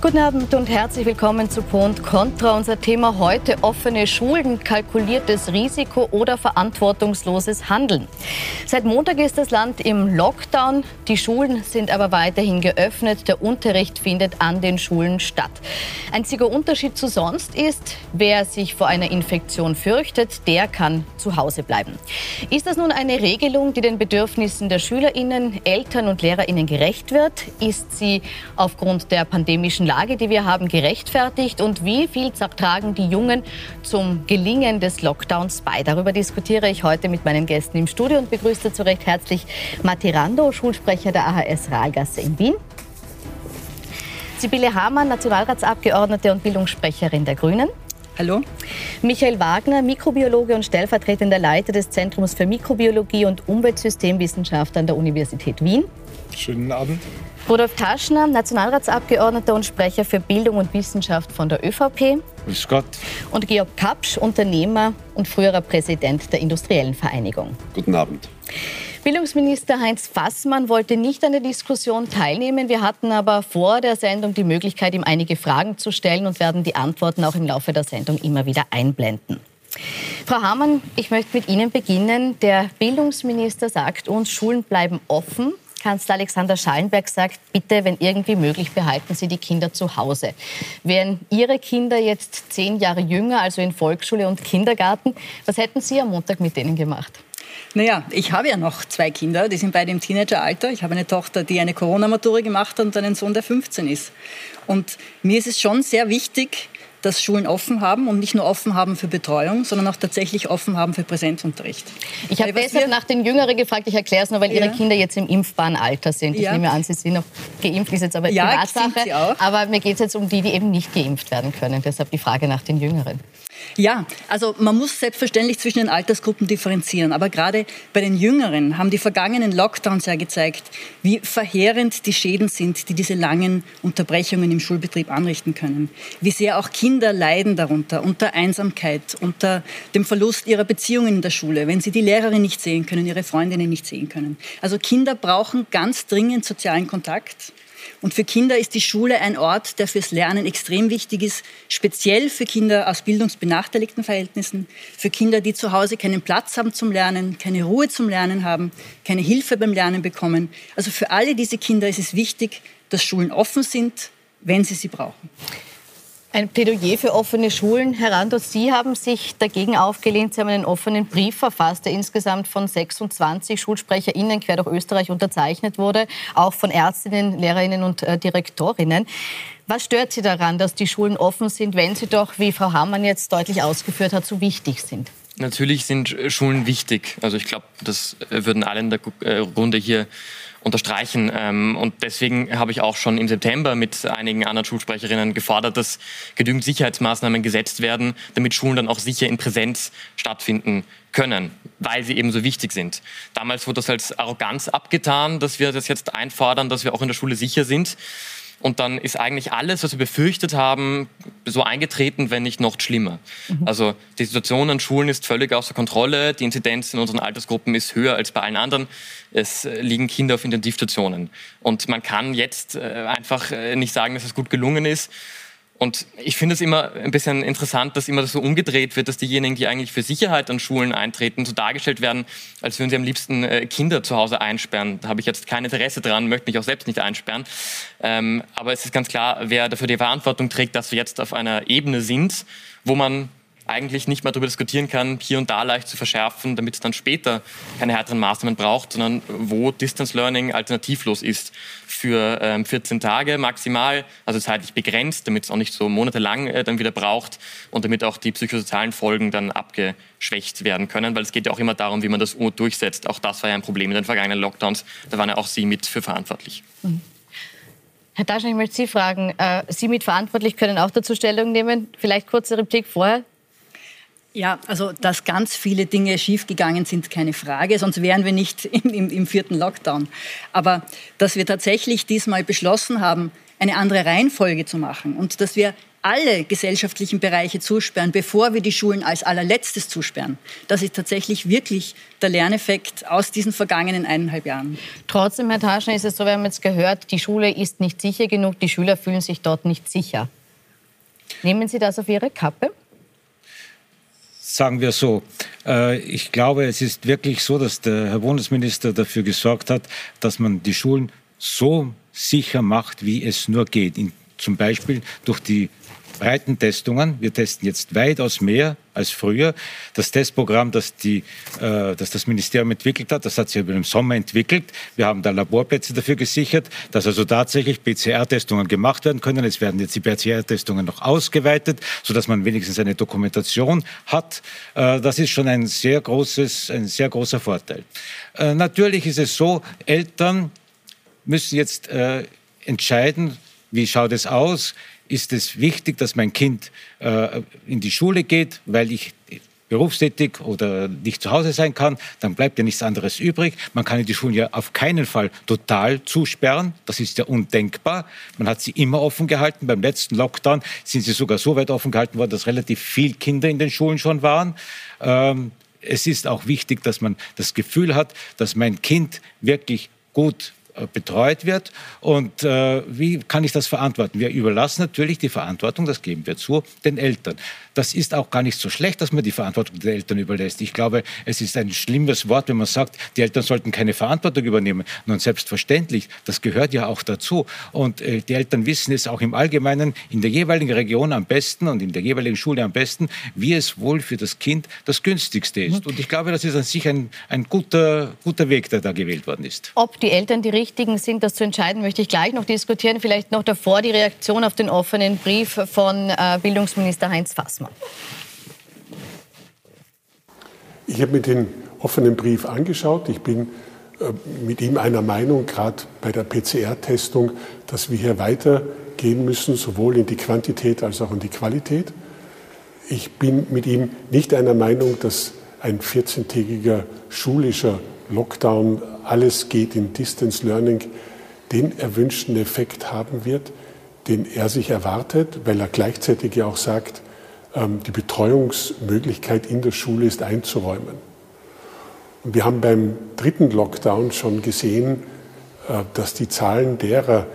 Guten Abend und herzlich willkommen zu Pro und Contra. Unser Thema heute offene Schulen, kalkuliertes Risiko oder verantwortungsloses Handeln. Seit Montag ist das Land im Lockdown. Die Schulen sind aber weiterhin geöffnet. Der Unterricht findet an den Schulen statt. Einziger Unterschied zu sonst ist, wer sich vor einer Infektion fürchtet, der kann zu Hause bleiben. Ist das nun eine Regelung, die den Bedürfnissen der Schülerinnen, Eltern und Lehrerinnen gerecht wird? Ist sie aufgrund der pandemischen Lage, die wir haben, gerechtfertigt und wie viel tragen die Jungen zum Gelingen des Lockdowns bei? Darüber diskutiere ich heute mit meinen Gästen im Studio und begrüße zu Recht herzlich Matti Rando, Schulsprecher der AHS Rahlgasse in Wien. Sibylle Hamann, Nationalratsabgeordnete und Bildungssprecherin der Grünen. Hallo. Michael Wagner, Mikrobiologe und stellvertretender Leiter des Zentrums für Mikrobiologie und Umweltsystemwissenschaft an der Universität Wien. Schönen Abend. Rudolf Taschner, Nationalratsabgeordneter und Sprecher für Bildung und Wissenschaft von der ÖVP. Grüß Gott. Und Georg Kapsch, Unternehmer und früherer Präsident der Industriellen Vereinigung. Guten Abend. Bildungsminister Heinz Fassmann wollte nicht an der Diskussion teilnehmen. Wir hatten aber vor der Sendung die Möglichkeit, ihm einige Fragen zu stellen und werden die Antworten auch im Laufe der Sendung immer wieder einblenden. Frau Hamann, ich möchte mit Ihnen beginnen. Der Bildungsminister sagt uns, Schulen bleiben offen. Kanzler Alexander Schallenberg sagt, bitte, wenn irgendwie möglich, behalten Sie die Kinder zu Hause. Wären Ihre Kinder jetzt zehn Jahre jünger, also in Volksschule und Kindergarten, was hätten Sie am Montag mit denen gemacht? Naja, ich habe ja noch zwei Kinder, die sind beide im Teenageralter. Ich habe eine Tochter, die eine Corona-Matura gemacht hat und einen Sohn, der 15 ist. Und mir ist es schon sehr wichtig, dass Schulen offen haben und nicht nur offen haben für Betreuung, sondern auch tatsächlich offen haben für Präsenzunterricht. Ich habe deshalb nach den Jüngeren gefragt, ich erkläre es nur, weil ja. Ihre Kinder jetzt im impfbaren Alter sind. Ich ja. nehme an, Sie sind noch geimpft, ist jetzt aber ja, Privatsache. Aber mir geht es jetzt um die, die eben nicht geimpft werden können. Deshalb die Frage nach den Jüngeren. Ja, also man muss selbstverständlich zwischen den Altersgruppen differenzieren. Aber gerade bei den Jüngeren haben die vergangenen Lockdowns ja gezeigt, wie verheerend die Schäden sind, die diese langen Unterbrechungen im Schulbetrieb anrichten können. Wie sehr auch Kinder leiden darunter, unter Einsamkeit, unter dem Verlust ihrer Beziehungen in der Schule, wenn sie die Lehrerin nicht sehen können, ihre Freundinnen nicht sehen können. Also Kinder brauchen ganz dringend sozialen Kontakt. Und für Kinder ist die Schule ein Ort, der fürs Lernen extrem wichtig ist, speziell für Kinder aus bildungsbenachteiligten Verhältnissen, für Kinder, die zu Hause keinen Platz haben zum Lernen, keine Ruhe zum Lernen haben, keine Hilfe beim Lernen bekommen. Also für alle diese Kinder ist es wichtig, dass Schulen offen sind, wenn sie sie brauchen. Ein Plädoyer für offene Schulen. Herr Randers, Sie haben sich dagegen aufgelehnt. Sie haben einen offenen Brief verfasst, der insgesamt von 26 SchulsprecherInnen quer durch Österreich unterzeichnet wurde, auch von Ärztinnen, Lehrerinnen und äh, Direktorinnen. Was stört Sie daran, dass die Schulen offen sind, wenn sie doch, wie Frau Hammann jetzt deutlich ausgeführt hat, so wichtig sind? Natürlich sind Schulen wichtig. Also ich glaube, das würden alle in der äh, Runde hier unterstreichen. Ähm, und deswegen habe ich auch schon im September mit einigen anderen Schulsprecherinnen gefordert, dass genügend Sicherheitsmaßnahmen gesetzt werden, damit Schulen dann auch sicher in Präsenz stattfinden können, weil sie eben so wichtig sind. Damals wurde das als Arroganz abgetan, dass wir das jetzt einfordern, dass wir auch in der Schule sicher sind. Und dann ist eigentlich alles, was wir befürchtet haben, so eingetreten, wenn nicht noch schlimmer. Mhm. Also die Situation an Schulen ist völlig außer Kontrolle. Die Inzidenz in unseren Altersgruppen ist höher als bei allen anderen. Es liegen Kinder auf Intensivstationen. Und man kann jetzt äh, einfach äh, nicht sagen, dass es gut gelungen ist. Und ich finde es immer ein bisschen interessant, dass immer das so umgedreht wird, dass diejenigen, die eigentlich für Sicherheit an Schulen eintreten, so dargestellt werden, als würden sie am liebsten äh, Kinder zu Hause einsperren. Da habe ich jetzt kein Interesse dran, möchte mich auch selbst nicht einsperren. Ähm, aber es ist ganz klar, wer dafür die Verantwortung trägt, dass wir jetzt auf einer Ebene sind, wo man eigentlich nicht mehr darüber diskutieren kann, hier und da leicht zu verschärfen, damit es dann später keine härteren Maßnahmen braucht, sondern wo Distance Learning alternativlos ist für ähm, 14 Tage maximal, also zeitlich begrenzt, damit es auch nicht so monatelang äh, dann wieder braucht und damit auch die psychosozialen Folgen dann abgeschwächt werden können, weil es geht ja auch immer darum, wie man das durchsetzt. Auch das war ja ein Problem in den vergangenen Lockdowns. Da waren ja auch Sie mit für verantwortlich. Mhm. Herr Taschen, ich möchte Sie fragen, äh, Sie mit verantwortlich können auch dazu Stellung nehmen. Vielleicht kurze Replik vorher. Ja, also dass ganz viele Dinge schiefgegangen sind, keine Frage, sonst wären wir nicht im, im, im, vierten Lockdown. Aber dass wir tatsächlich diesmal beschlossen haben, eine andere Reihenfolge zu machen und dass wir alle gesellschaftlichen Bereiche zusperren, bevor wir die Schulen als allerletztes zusperren. Das ist tatsächlich wirklich der Lerneffekt aus diesen vergangenen eineinhalb Jahren. Trotzdem, Herr Taschen, ist es so, wir haben jetzt gehört, die Schule ist nicht sicher genug, die Schüler fühlen sich dort nicht sicher. Nehmen Sie das auf Ihre Kappe? Sagen wir so, äh, ich glaube, es ist wirklich so, dass der Herr Bundesminister dafür gesorgt hat, dass man die Schulen so sicher macht, wie es nur geht. zum Beispiel durch die breiten Testungen. Wir testen jetzt weitaus mehr als früher. Das Testprogramm, das, die, äh, das das Ministerium entwickelt hat, das hat sich über den Sommer entwickelt. Wir haben da Laborplätze dafür gesichert, dass also tatsächlich PCR-Testungen gemacht werden können. Es werden jetzt die PCR-Testungen noch ausgeweitet, sodass man wenigstens eine Dokumentation hat. Äh, das ist schon ein sehr, großes, ein sehr großer Vorteil. Äh, natürlich ist es so, Eltern müssen jetzt äh, entscheiden, wie schaut es aus? Ist es wichtig, dass mein Kind äh, in die Schule geht, weil ich berufstätig oder nicht zu Hause sein kann, dann bleibt ja nichts anderes übrig. Man kann die Schulen ja auf keinen Fall total zusperren. Das ist ja undenkbar. Man hat sie immer offen gehalten. Beim letzten Lockdown sind sie sogar so weit offen gehalten worden, dass relativ viele Kinder in den Schulen schon waren. Ähm, es ist auch wichtig, dass man das Gefühl hat, dass mein Kind wirklich gut betreut wird. Und äh, wie kann ich das verantworten? Wir überlassen natürlich die Verantwortung, das geben wir zu, den Eltern. Das ist auch gar nicht so schlecht, dass man die Verantwortung den Eltern überlässt. Ich glaube, es ist ein schlimmes Wort, wenn man sagt, die Eltern sollten keine Verantwortung übernehmen. Nun selbstverständlich, das gehört ja auch dazu. Und äh, die Eltern wissen es auch im Allgemeinen in der jeweiligen Region am besten und in der jeweiligen Schule am besten, wie es wohl für das Kind das günstigste ist. Und ich glaube, das ist an sich ein, ein guter, guter Weg, der da gewählt worden ist. Ob die Eltern die richtigen sind, das zu entscheiden, möchte ich gleich noch diskutieren. Vielleicht noch davor die Reaktion auf den offenen Brief von äh, Bildungsminister Heinz Fassmann. Ich habe mir den offenen Brief angeschaut. Ich bin äh, mit ihm einer Meinung, gerade bei der PCR-Testung, dass wir hier weitergehen müssen, sowohl in die Quantität als auch in die Qualität. Ich bin mit ihm nicht einer Meinung, dass ein 14-tägiger schulischer Lockdown, alles geht in Distance Learning, den erwünschten Effekt haben wird, den er sich erwartet, weil er gleichzeitig ja auch sagt, die Betreuungsmöglichkeit in der Schule ist einzuräumen. Und wir haben beim dritten Lockdown schon gesehen, äh, dass die Zahlen derer,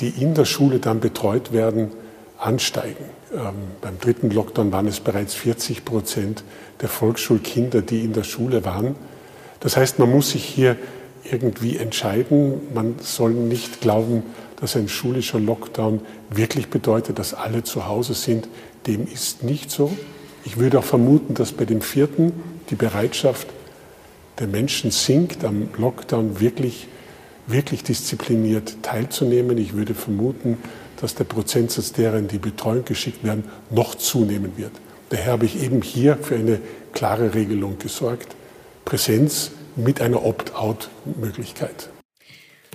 die in der Schule dann betreut werden, ansteigen. Ähm, beim dritten Lockdown waren es bereits 40 Prozent der Volksschulkinder, die in der Schule waren. Das heißt, man muss sich hier irgendwie entscheiden. Man soll nicht glauben, dass ein schulischer Lockdown wirklich bedeutet, dass alle zu Hause sind. Dem ist nicht so. Ich würde auch vermuten, dass bei dem vierten die Bereitschaft der Menschen sinkt, am Lockdown wirklich, wirklich diszipliniert teilzunehmen. Ich würde vermuten, dass der Prozentsatz derer, die Betreuung geschickt werden, noch zunehmen wird. Daher habe ich eben hier für eine klare Regelung gesorgt. Präsenz mit einer Opt-out-Möglichkeit.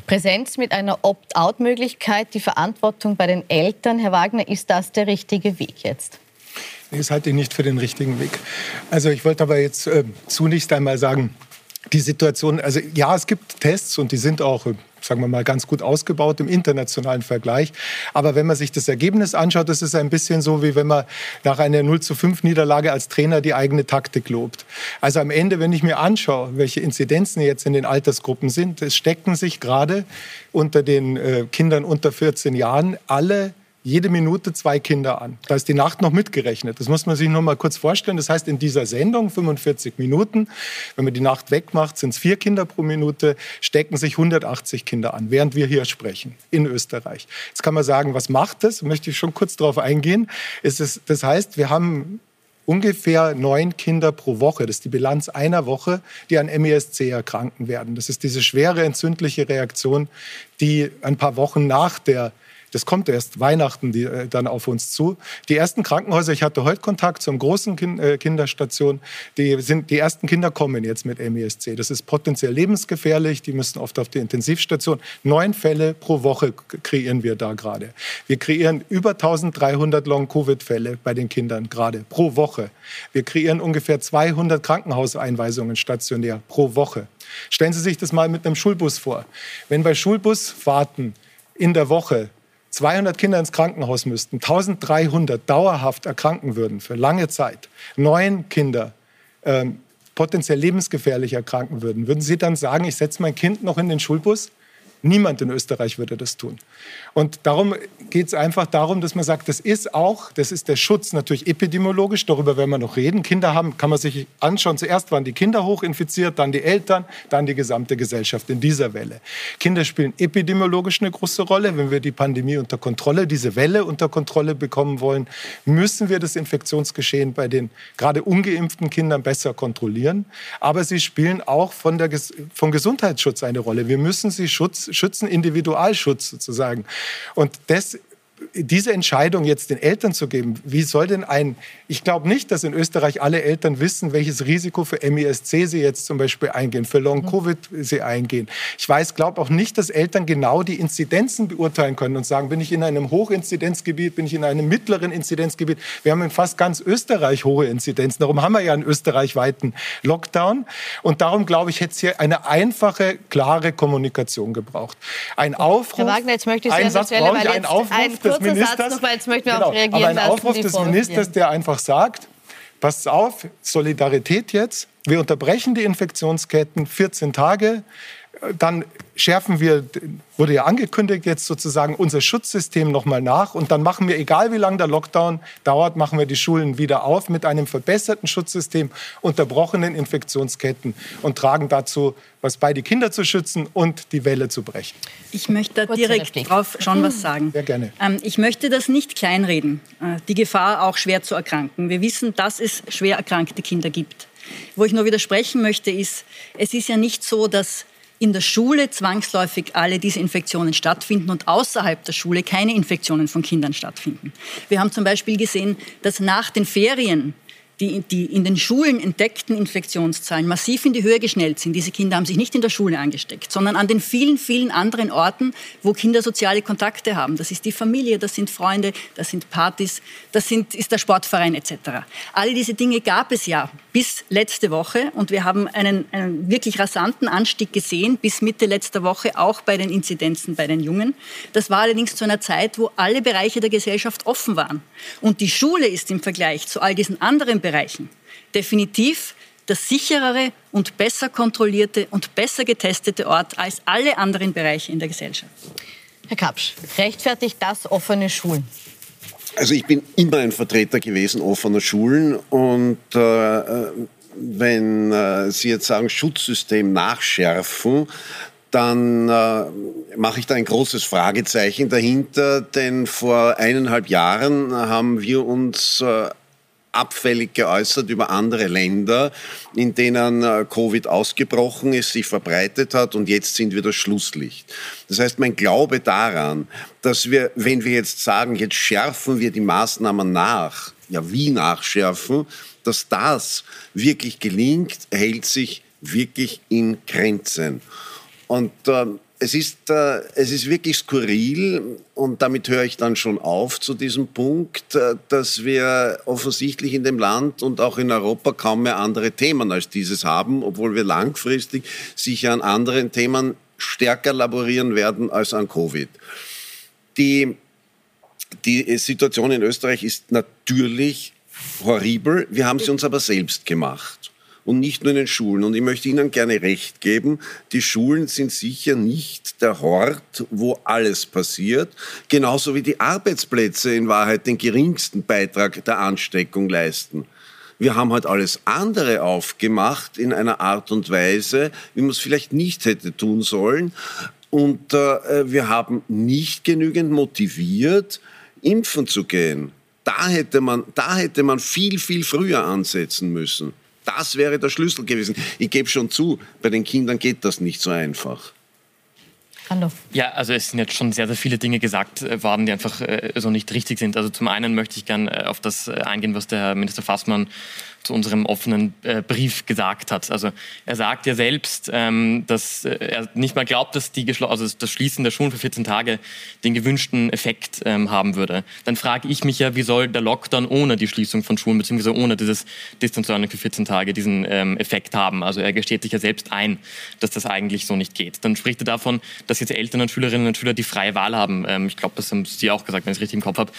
Präsenz mit einer Opt-out-Möglichkeit, die Verantwortung bei den Eltern. Herr Wagner, ist das der richtige Weg jetzt? Das halte ich nicht für den richtigen Weg. Also ich wollte aber jetzt äh, zunächst einmal sagen, die Situation, also ja, es gibt Tests und die sind auch äh, sagen wir mal, ganz gut ausgebaut im internationalen Vergleich. Aber wenn man sich das Ergebnis anschaut, das ist ein bisschen so, wie wenn man nach einer 0 zu 5 Niederlage als Trainer die eigene Taktik lobt. Also am Ende, wenn ich mir anschaue, welche Inzidenzen jetzt in den Altersgruppen sind, es stecken sich gerade unter den äh, Kindern unter 14 Jahren alle jede Minute zwei Kinder an. Da ist die Nacht noch mitgerechnet. Das muss man sich nur mal kurz vorstellen. Das heißt, in dieser Sendung, 45 Minuten, wenn man die Nacht wegmacht, sind es vier Kinder pro Minute, stecken sich 180 Kinder an, während wir hier sprechen, in Österreich. Jetzt kann man sagen, was macht das? Da möchte ich schon kurz darauf eingehen. Es das heißt, wir haben ungefähr neun Kinder pro Woche. Das ist die Bilanz einer Woche, die an MESC erkranken werden. Das ist diese schwere entzündliche Reaktion, die ein paar Wochen nach der das kommt erst Weihnachten die, äh, dann auf uns zu. Die ersten Krankenhäuser, ich hatte heute Kontakt zur großen kind, äh, Kinderstation, die, sind, die ersten Kinder kommen jetzt mit MESC. Das ist potenziell lebensgefährlich, die müssen oft auf die Intensivstation. Neun Fälle pro Woche kreieren wir da gerade. Wir kreieren über 1300 Long-Covid-Fälle bei den Kindern gerade pro Woche. Wir kreieren ungefähr 200 Krankenhauseinweisungen stationär pro Woche. Stellen Sie sich das mal mit einem Schulbus vor. Wenn bei Schulbusfahrten in der Woche 200 Kinder ins Krankenhaus müssten, 1300 dauerhaft erkranken würden für lange Zeit, neun Kinder ähm, potenziell lebensgefährlich erkranken würden, würden Sie dann sagen, ich setze mein Kind noch in den Schulbus? Niemand in Österreich würde das tun. Und darum geht es einfach darum, dass man sagt, das ist auch, das ist der Schutz natürlich epidemiologisch, darüber werden wir noch reden. Kinder haben, kann man sich anschauen, zuerst waren die Kinder hochinfiziert, dann die Eltern, dann die gesamte Gesellschaft in dieser Welle. Kinder spielen epidemiologisch eine große Rolle. Wenn wir die Pandemie unter Kontrolle, diese Welle unter Kontrolle bekommen wollen, müssen wir das Infektionsgeschehen bei den gerade ungeimpften Kindern besser kontrollieren. Aber sie spielen auch von der, vom Gesundheitsschutz eine Rolle. Wir müssen sie schützen, Individualschutz sozusagen. Und das diese Entscheidung jetzt den Eltern zu geben, wie soll denn ein, ich glaube nicht, dass in Österreich alle Eltern wissen, welches Risiko für MISC sie jetzt zum Beispiel eingehen, für Long-Covid sie eingehen. Ich weiß, glaube auch nicht, dass Eltern genau die Inzidenzen beurteilen können und sagen, bin ich in einem Hochinzidenzgebiet, bin ich in einem mittleren Inzidenzgebiet. Wir haben in fast ganz Österreich hohe Inzidenzen. Darum haben wir ja einen österreichweiten Lockdown. Und darum, glaube ich, hätte es hier eine einfache, klare Kommunikation gebraucht. Ein Aufruf. Herr Wagner, jetzt möchte ich Sie einen Satz brauche ich, einen Aufruf ein des Ministers. Noch, weil jetzt möchten wir genau, reagieren aber ein Aufruf des Ministers, der einfach sagt, passt auf, Solidarität jetzt, wir unterbrechen die Infektionsketten 14 Tage, dann schärfen wir, wurde ja angekündigt, jetzt sozusagen unser Schutzsystem nochmal nach. Und dann machen wir, egal wie lange der Lockdown dauert, machen wir die Schulen wieder auf mit einem verbesserten Schutzsystem, unterbrochenen Infektionsketten und tragen dazu was bei, die Kinder zu schützen und die Welle zu brechen. Ich möchte da direkt drauf schon was sagen. Sehr gerne. Ähm, ich möchte das nicht kleinreden, äh, die Gefahr auch schwer zu erkranken. Wir wissen, dass es schwer erkrankte Kinder gibt. Wo ich nur widersprechen möchte, ist, es ist ja nicht so, dass in der Schule zwangsläufig alle diese Infektionen stattfinden und außerhalb der Schule keine Infektionen von Kindern stattfinden. Wir haben zum Beispiel gesehen, dass nach den Ferien die, die in den Schulen entdeckten Infektionszahlen massiv in die Höhe geschnellt sind. Diese Kinder haben sich nicht in der Schule angesteckt, sondern an den vielen, vielen anderen Orten, wo Kinder soziale Kontakte haben. Das ist die Familie, das sind Freunde, das sind Partys, das sind, ist der Sportverein etc. All diese Dinge gab es ja bis letzte Woche und wir haben einen, einen wirklich rasanten Anstieg gesehen bis Mitte letzter Woche, auch bei den Inzidenzen bei den Jungen. Das war allerdings zu einer Zeit, wo alle Bereiche der Gesellschaft offen waren. Und die Schule ist im Vergleich zu all diesen anderen Bereichen definitiv der sicherere und besser kontrollierte und besser getestete Ort als alle anderen Bereiche in der Gesellschaft. Herr Kapsch, rechtfertigt das offene Schulen? Also ich bin immer ein Vertreter gewesen offener Schulen und äh, wenn äh, Sie jetzt sagen Schutzsystem nachschärfen, dann äh, mache ich da ein großes Fragezeichen dahinter, denn vor eineinhalb Jahren haben wir uns äh, abfällig geäußert über andere Länder, in denen äh, Covid ausgebrochen ist, sich verbreitet hat und jetzt sind wir das Schlusslicht. Das heißt, mein Glaube daran, dass wir, wenn wir jetzt sagen, jetzt schärfen wir die Maßnahmen nach, ja, wie nachschärfen, dass das wirklich gelingt, hält sich wirklich in Grenzen. Und äh, es ist, äh, es ist wirklich skurril und damit höre ich dann schon auf zu diesem Punkt, äh, dass wir offensichtlich in dem Land und auch in Europa kaum mehr andere Themen als dieses haben, obwohl wir langfristig sicher an anderen Themen stärker laborieren werden als an Covid. Die, die Situation in Österreich ist natürlich horribel, wir haben sie uns aber selbst gemacht und nicht nur in den Schulen. Und ich möchte Ihnen gerne recht geben, die Schulen sind sicher nicht der Hort, wo alles passiert, genauso wie die Arbeitsplätze in Wahrheit den geringsten Beitrag der Ansteckung leisten. Wir haben halt alles andere aufgemacht in einer Art und Weise, wie man es vielleicht nicht hätte tun sollen. Und äh, wir haben nicht genügend motiviert, impfen zu gehen. Da hätte man, da hätte man viel, viel früher ansetzen müssen. Das wäre der Schlüssel gewesen. Ich gebe schon zu, bei den Kindern geht das nicht so einfach. Hallo. Ja, also es sind jetzt schon sehr, sehr viele Dinge gesagt äh, worden, die einfach äh, so nicht richtig sind. Also zum einen möchte ich gerne äh, auf das eingehen, was der Herr Minister Fassmann zu unserem offenen äh, Brief gesagt hat. Also er sagt ja selbst, ähm, dass äh, er nicht mal glaubt, dass die also das Schließen der Schulen für 14 Tage den gewünschten Effekt ähm, haben würde. Dann frage ich mich ja, wie soll der Lockdown ohne die Schließung von Schulen beziehungsweise ohne dieses Distanzlearning für 14 Tage diesen ähm, Effekt haben? Also er gesteht sich ja selbst ein, dass das eigentlich so nicht geht. Dann spricht er davon, dass jetzt Eltern und Schülerinnen und Schüler die freie Wahl haben. Ich glaube, das haben Sie auch gesagt, wenn ich es richtig im Kopf habe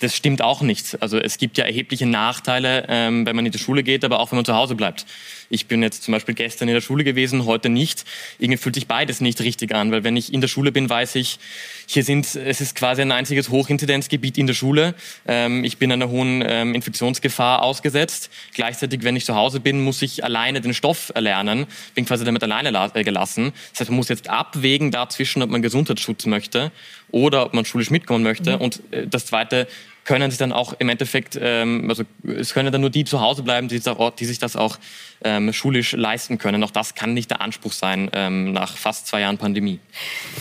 das stimmt auch nicht. Also es gibt ja erhebliche Nachteile, ähm, wenn man in die Schule geht, aber auch wenn man zu Hause bleibt. Ich bin jetzt zum Beispiel gestern in der Schule gewesen, heute nicht. Irgendwie fühlt sich beides nicht richtig an, weil wenn ich in der Schule bin, weiß ich, hier sind, es ist quasi ein einziges Hochinzidenzgebiet in der Schule. Ähm, ich bin einer hohen ähm, Infektionsgefahr ausgesetzt. Gleichzeitig, wenn ich zu Hause bin, muss ich alleine den Stoff erlernen, bin quasi damit alleine äh, gelassen. Das heißt, man muss jetzt abwägen dazwischen, ob man Gesundheitsschutz möchte oder ob man schulisch mitkommen möchte. Mhm. Und äh, das Zweite, können sich dann auch im Endeffekt, ähm, also es können dann nur die zu Hause bleiben, die, die sich das auch ähm, schulisch leisten können. Auch das kann nicht der Anspruch sein ähm, nach fast zwei Jahren Pandemie.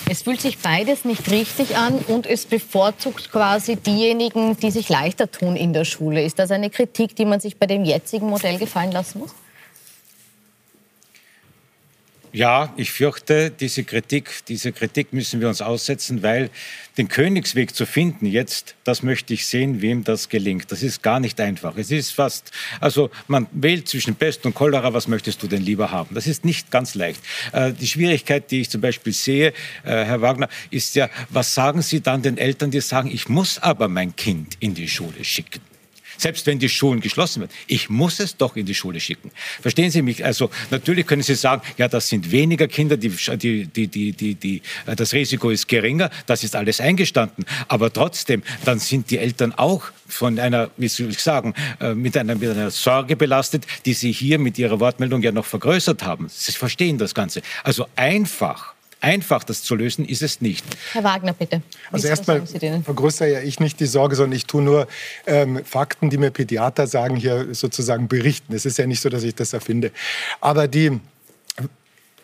Es fühlt sich beides nicht richtig an und es bevorzugt quasi diejenigen, die sich leichter tun in der Schule. Ist das eine Kritik, die man sich bei dem jetzigen Modell gefallen lassen muss? Ja, ich fürchte, diese Kritik, diese Kritik müssen wir uns aussetzen, weil den Königsweg zu finden jetzt, das möchte ich sehen, wem das gelingt. Das ist gar nicht einfach. Es ist fast, also man wählt zwischen Pest und Cholera, was möchtest du denn lieber haben? Das ist nicht ganz leicht. Äh, die Schwierigkeit, die ich zum Beispiel sehe, äh, Herr Wagner, ist ja, was sagen Sie dann den Eltern, die sagen, ich muss aber mein Kind in die Schule schicken? Selbst wenn die Schulen geschlossen werden. Ich muss es doch in die Schule schicken. Verstehen Sie mich? Also natürlich können Sie sagen, ja, das sind weniger Kinder, die, die, die, die, die, die, das Risiko ist geringer, das ist alles eingestanden. Aber trotzdem, dann sind die Eltern auch von einer, wie soll ich sagen, äh, mit einer, mit einer Sorge belastet, die Sie hier mit Ihrer Wortmeldung ja noch vergrößert haben. Sie verstehen das Ganze. Also einfach Einfach das zu lösen ist es nicht. Herr Wagner, bitte. Also erstmal vergrößere ja ich nicht die Sorge, sondern ich tue nur ähm, Fakten, die mir Pädiater sagen, hier sozusagen berichten. Es ist ja nicht so, dass ich das erfinde. Aber die,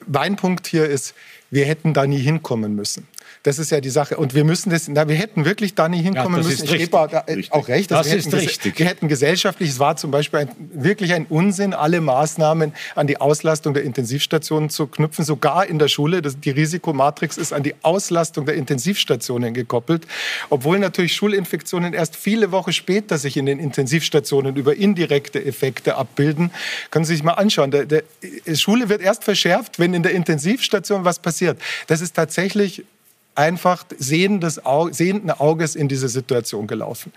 mein Punkt hier ist, wir hätten da nie hinkommen müssen. Das ist ja die Sache. Und wir müssen das, na, wir hätten wirklich da nie hinkommen ja, müssen. Ich gebe auch, auch, recht. Das ist hätten, richtig. Wir hätten gesellschaftlich, es war zum Beispiel ein, wirklich ein Unsinn, alle Maßnahmen an die Auslastung der Intensivstationen zu knüpfen. Sogar in der Schule, das, die Risikomatrix ist an die Auslastung der Intensivstationen gekoppelt. Obwohl natürlich Schulinfektionen erst viele Wochen später sich in den Intensivstationen über indirekte Effekte abbilden. Können Sie sich mal anschauen. Der, der, Schule wird erst verschärft, wenn in der Intensivstation was passiert. Das ist tatsächlich einfach sehendes, sehenden Auges in diese Situation gelaufen.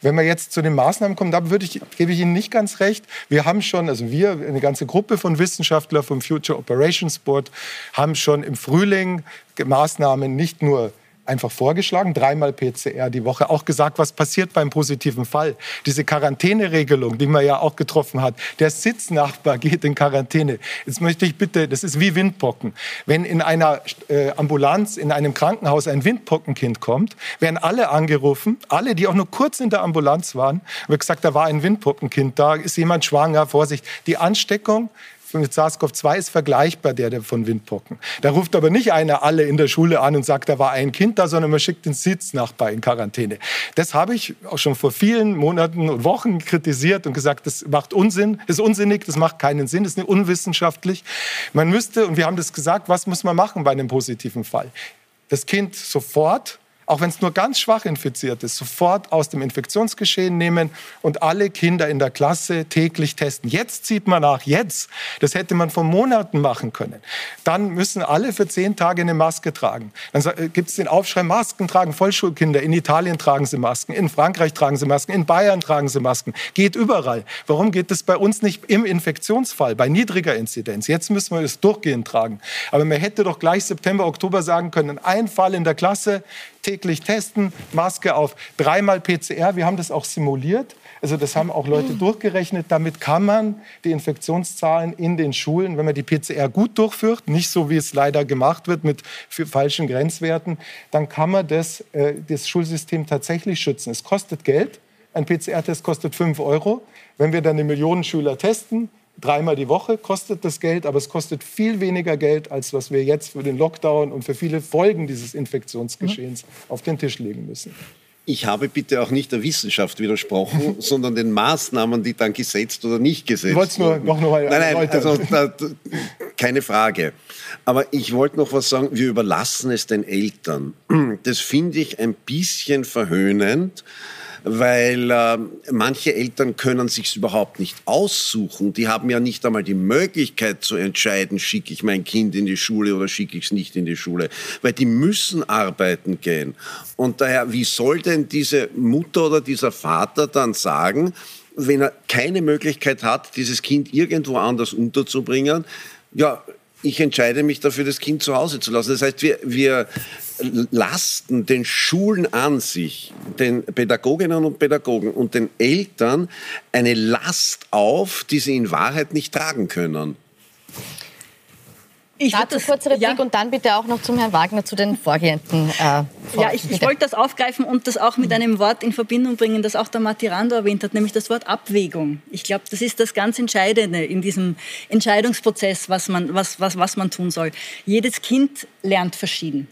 Wenn wir jetzt zu den Maßnahmen kommen, da würde ich, gebe ich Ihnen nicht ganz recht. Wir haben schon, also wir, eine ganze Gruppe von Wissenschaftlern vom Future Operations Board, haben schon im Frühling Maßnahmen nicht nur einfach vorgeschlagen, dreimal PCR die Woche, auch gesagt, was passiert beim positiven Fall. Diese Quarantäneregelung, die man ja auch getroffen hat, der Sitznachbar geht in Quarantäne. Jetzt möchte ich bitte, das ist wie Windpocken. Wenn in einer äh, Ambulanz, in einem Krankenhaus ein Windpockenkind kommt, werden alle angerufen, alle, die auch nur kurz in der Ambulanz waren, wird gesagt, da war ein Windpockenkind, da ist jemand schwanger, Vorsicht. Die Ansteckung mit SARS-CoV-2 ist vergleichbar der, von Windpocken. Da ruft aber nicht einer alle in der Schule an und sagt, da war ein Kind da, sondern man schickt den Sitznachbar in Quarantäne. Das habe ich auch schon vor vielen Monaten und Wochen kritisiert und gesagt, das macht Unsinn, ist unsinnig, das macht keinen Sinn, das ist unwissenschaftlich. Man müsste, und wir haben das gesagt, was muss man machen bei einem positiven Fall? Das Kind sofort auch wenn es nur ganz schwach infiziert ist, sofort aus dem Infektionsgeschehen nehmen und alle Kinder in der Klasse täglich testen. Jetzt zieht man nach, jetzt. Das hätte man vor Monaten machen können. Dann müssen alle für zehn Tage eine Maske tragen. Dann äh, gibt es den Aufschrei, Masken tragen Vollschulkinder. In Italien tragen sie Masken, in Frankreich tragen sie Masken, in Bayern tragen sie Masken. Geht überall. Warum geht es bei uns nicht im Infektionsfall, bei niedriger Inzidenz? Jetzt müssen wir es durchgehend tragen. Aber man hätte doch gleich September, Oktober sagen können, ein Fall in der Klasse, täglich testen, Maske auf, dreimal PCR. Wir haben das auch simuliert. Also das haben auch Leute durchgerechnet. Damit kann man die Infektionszahlen in den Schulen, wenn man die PCR gut durchführt, nicht so wie es leider gemacht wird mit falschen Grenzwerten, dann kann man das, äh, das Schulsystem tatsächlich schützen. Es kostet Geld. Ein PCR-Test kostet 5 Euro. Wenn wir dann eine Million Schüler testen, dreimal die Woche kostet das Geld, aber es kostet viel weniger Geld, als was wir jetzt für den Lockdown und für viele Folgen dieses Infektionsgeschehens mhm. auf den Tisch legen müssen. ich habe bitte auch nicht der Wissenschaft widersprochen, sondern den Maßnahmen, die dann gesetzt oder nicht gesetzt wurden. Ich wollte es nur noch mal Nein, nein, also da, keine Frage. Aber ich wollte noch was sagen, wir überlassen es den Eltern. Das finde ich ein bisschen verhöhnend weil äh, manche Eltern können sich überhaupt nicht aussuchen. Die haben ja nicht einmal die Möglichkeit zu entscheiden, schicke ich mein Kind in die Schule oder schicke ich es nicht in die Schule, weil die müssen arbeiten gehen. Und daher, wie soll denn diese Mutter oder dieser Vater dann sagen, wenn er keine Möglichkeit hat, dieses Kind irgendwo anders unterzubringen, ja, ich entscheide mich dafür, das Kind zu Hause zu lassen. Das heißt, wir, wir lasten den Schulen an sich, den Pädagoginnen und Pädagogen und den Eltern eine Last auf, die sie in Wahrheit nicht tragen können. Ich Dazu kurze Replik ja. und dann bitte auch noch zum Herrn Wagner zu den vorgehenden. Äh, ja, ich, ich, wollte das aufgreifen und das auch mit einem Wort in Verbindung bringen, das auch der Matirando erwähnt hat, nämlich das Wort Abwägung. Ich glaube, das ist das ganz Entscheidende in diesem Entscheidungsprozess, was man, was, was, was man tun soll. Jedes Kind lernt verschieden.